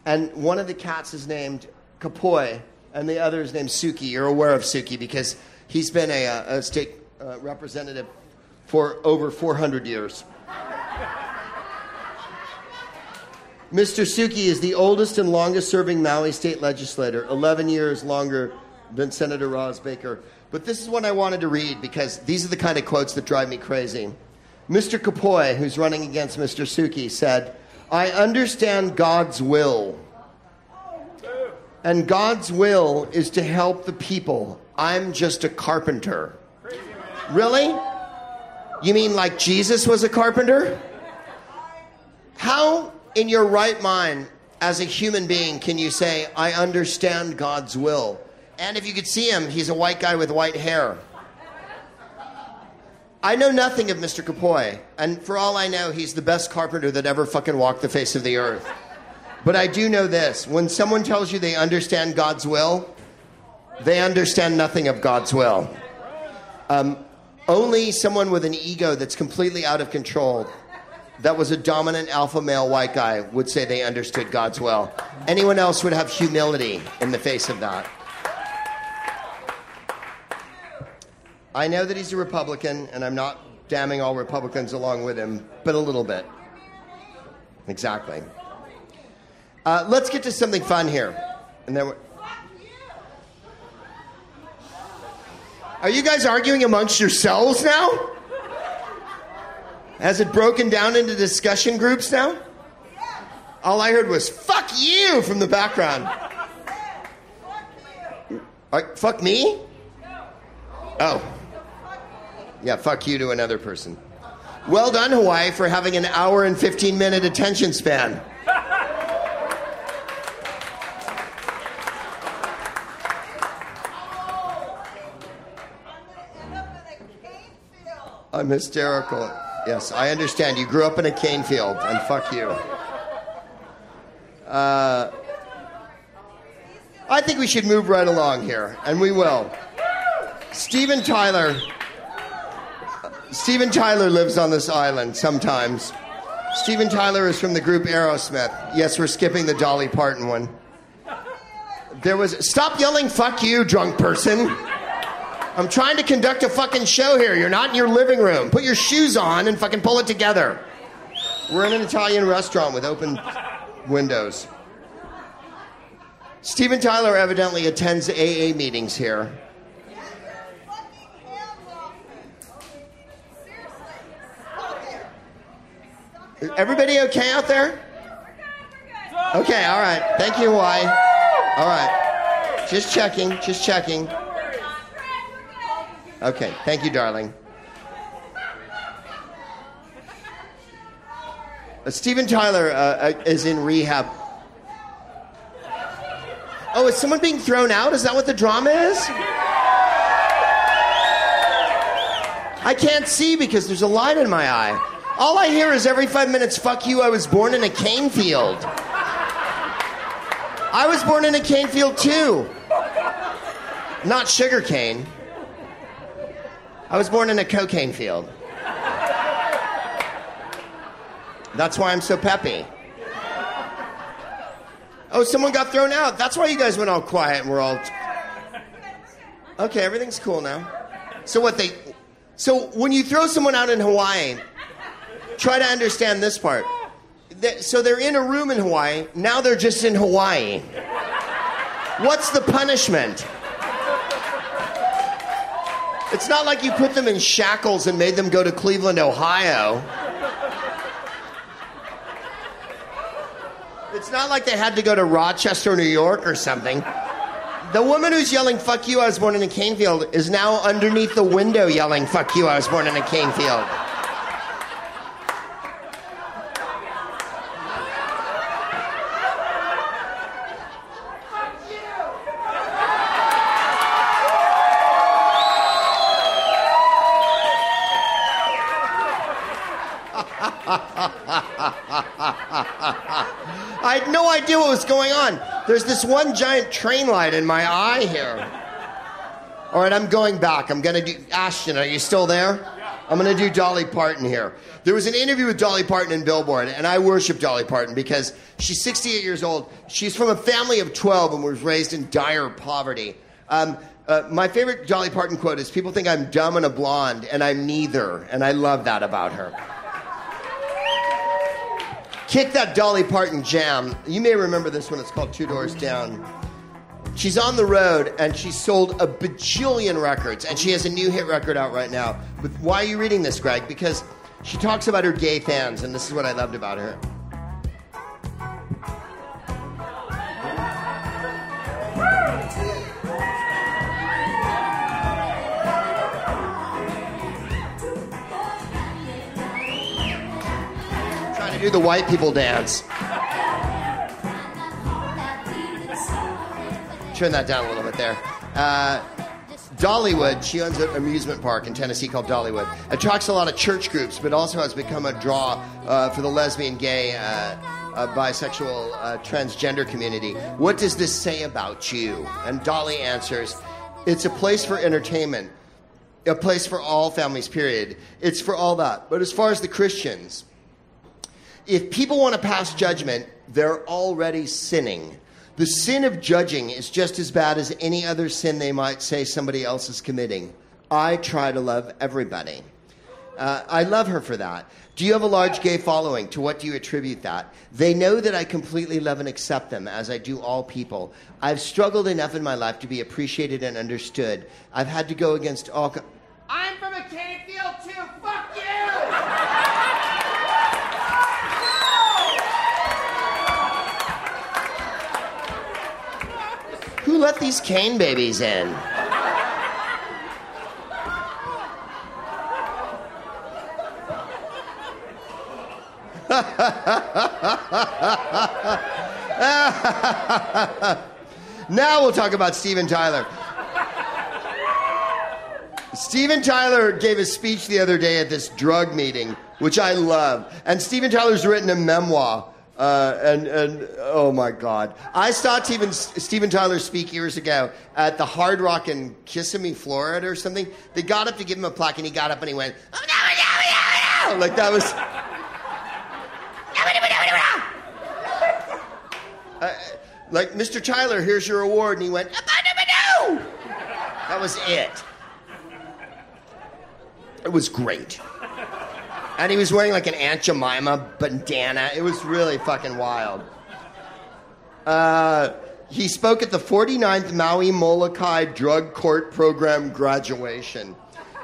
and one of the cats is named Kapoi, and the other is named Souki. You're aware of Souki because he's been a, uh, a state uh, representative for over 400 years. Mr. Souki is the oldest and longest serving Maui state legislator, 11 years longer than Senator Roz Baker. But this is what I wanted to read because these are the kind of quotes that drive me crazy. Mr. Kapoi, who's running against Mr. Souki, said, I understand God's will. And God's will is to help the people. I'm just a carpenter. Really? You mean like Jesus was a carpenter? How, in your right mind, as a human being, can you say, I understand God's will? And if you could see him, he's a white guy with white hair. I know nothing of Mr. Kapoi, and for all I know, he's the best carpenter that ever fucking walked the face of the earth. But I do know this when someone tells you they understand God's will, they understand nothing of God's will. Um, only someone with an ego that's completely out of control, that was a dominant alpha male white guy, would say they understood God's will. Anyone else would have humility in the face of that. I know that he's a Republican, and I'm not damning all Republicans along with him, but a little bit. Exactly. Uh, let's get to something fun here. And then we're... You guys arguing amongst yourselves now? Has it broken down into discussion groups now? All I heard was "fuck you" from the background. Uh, fuck me? Oh. Yeah, fuck you to another person. Well done, Hawaii, for having an hour and 15 minute attention span. I'm hysterical. Yes, I understand. You grew up in a cane field, and fuck you. Uh, I think we should move right along here, and we will. Steven Tyler. Steven Tyler lives on this island sometimes. Steven Tyler is from the group Aerosmith. Yes, we're skipping the Dolly Parton one. There was. Stop yelling, fuck you, drunk person. I'm trying to conduct a fucking show here. You're not in your living room. Put your shoes on and fucking pull it together. We're in an Italian restaurant with open windows. Steven Tyler evidently attends AA meetings here. Everybody okay out there? Okay, all right. Thank you, Hawaii. All right. Just checking, just checking. Okay, thank you, darling. Uh, Steven Tyler uh, uh, is in rehab. Oh, is someone being thrown out? Is that what the drama is? I can't see because there's a light in my eye. All I hear is every five minutes, fuck you, I was born in a cane field. I was born in a cane field too. Not sugar cane. I was born in a cocaine field. That's why I'm so peppy. Oh, someone got thrown out. That's why you guys went all quiet and we're all. Okay, everything's cool now. So what they. So when you throw someone out in Hawaii, try to understand this part. So they're in a room in Hawaii. Now they're just in Hawaii. What's the punishment? It's not like you put them in shackles and made them go to Cleveland, Ohio. It's not like they had to go to Rochester, New York or something. The woman who's yelling, fuck you, I was born in a cane field, is now underneath the window yelling, fuck you, I was born in a cane field. I had no idea what was going on. There's this one giant train light in my eye here. All right, I'm going back. I'm going to do. Ashton, are you still there? I'm going to do Dolly Parton here. There was an interview with Dolly Parton in Billboard, and I worship Dolly Parton because she's 68 years old. She's from a family of 12 and was raised in dire poverty. Um, uh, my favorite Dolly Parton quote is People think I'm dumb and a blonde, and I'm neither. And I love that about her. Kick that Dolly Parton jam. You may remember this one. It's called Two Doors Down. She's on the road and she sold a bajillion records, and she has a new hit record out right now. But why are you reading this, Greg? Because she talks about her gay fans, and this is what I loved about her. Do the white people dance. Turn that down a little bit there. Uh, Dollywood, she owns an amusement park in Tennessee called Dollywood. Attracts a lot of church groups, but also has become a draw uh, for the lesbian, gay, uh, uh, bisexual, uh, transgender community. What does this say about you? And Dolly answers, It's a place for entertainment, a place for all families, period. It's for all that. But as far as the Christians, if people want to pass judgment, they're already sinning. The sin of judging is just as bad as any other sin they might say somebody else is committing. I try to love everybody. Uh, I love her for that. Do you have a large gay following? To what do you attribute that? They know that I completely love and accept them, as I do all people. I've struggled enough in my life to be appreciated and understood. I've had to go against all. Co- I'm from a cane field too. Fuck you! Let these cane babies in? now we'll talk about Steven Tyler. Steven Tyler gave a speech the other day at this drug meeting, which I love. And Steven Tyler's written a memoir. Uh, and, and oh my God. I saw Steven, Steven Tyler speak years ago at the Hard Rock in Kissimmee, Florida or something. They got up to give him a plaque and he got up and he went, oh, no, no, no, no. like that was. Uh, like, Mr. Tyler, here's your award. And he went, that was it. It was great. And he was wearing like an Aunt Jemima bandana. It was really fucking wild. Uh, he spoke at the 49th Maui Molokai Drug Court Program graduation.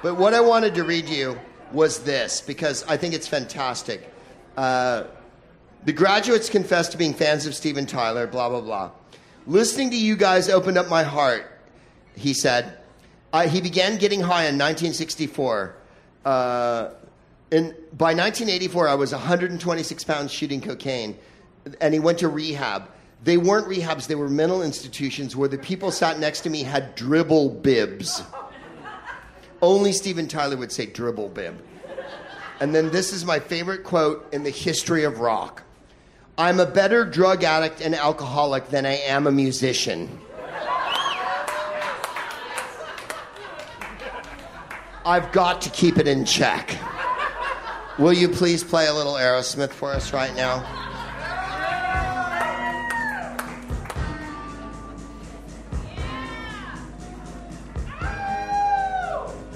But what I wanted to read you was this because I think it's fantastic. Uh, the graduates confessed to being fans of Steven Tyler, blah, blah, blah. Listening to you guys opened up my heart, he said. Uh, he began getting high in 1964. Uh, in, by 1984, I was 126 pounds shooting cocaine, and he went to rehab. They weren't rehabs, they were mental institutions where the people sat next to me had dribble bibs. Only Steven Tyler would say dribble bib. And then this is my favorite quote in the history of rock I'm a better drug addict and alcoholic than I am a musician. I've got to keep it in check. Will you please play a little Aerosmith for us right now?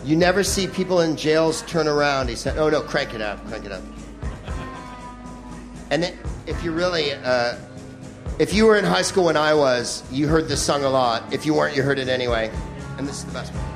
You never see people in jails turn around. He said, "Oh no, crank it up, crank it up." And if you really, uh, if you were in high school when I was, you heard this song a lot. If you weren't, you heard it anyway. And this is the best one.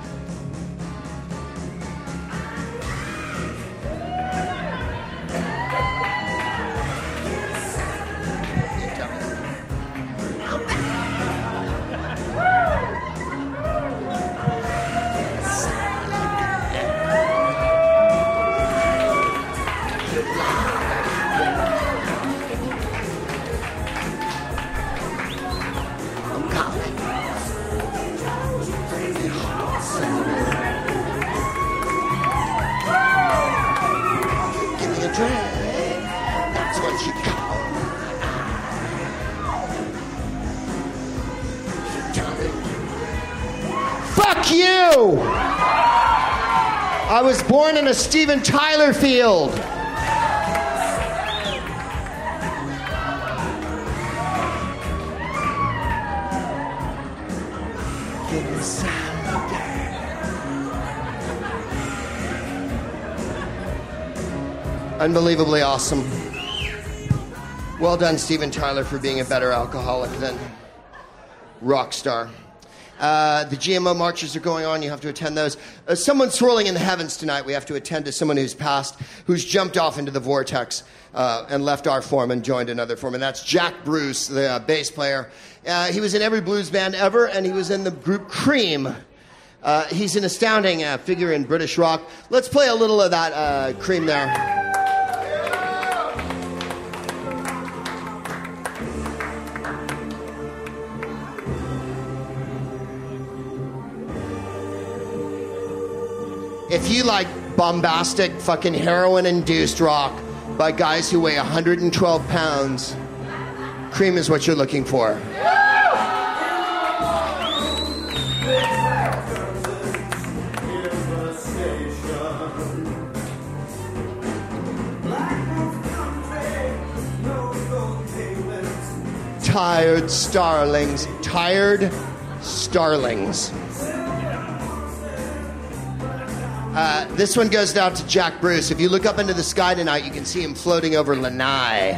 I was born in a Steven Tyler field. Unbelievably awesome. Well done, Steven Tyler, for being a better alcoholic than rock star. Uh, the GMO marches are going on. You have to attend those. Uh, someone swirling in the heavens tonight. We have to attend to someone who's passed, who's jumped off into the vortex uh, and left our form and joined another form. And that's Jack Bruce, the uh, bass player. Uh, he was in every blues band ever, and he was in the group Cream. Uh, he's an astounding figure in British rock. Let's play a little of that Cream there. If you like bombastic, fucking heroin induced rock by guys who weigh 112 pounds, Cream is what you're looking for. Tired starlings, tired starlings. Uh, this one goes out to Jack Bruce. If you look up into the sky tonight, you can see him floating over Lanai.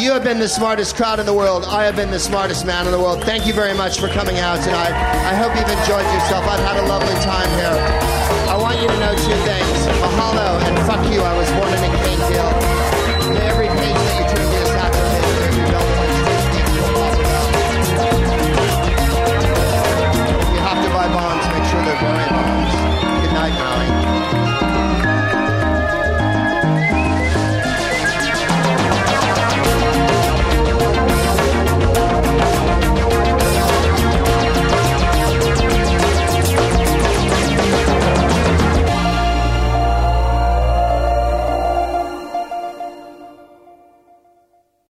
You have been the smartest crowd in the world. I have been the smartest man in the world. Thank you very much for coming out tonight. I hope you've enjoyed yourself. I've had a lovely time here.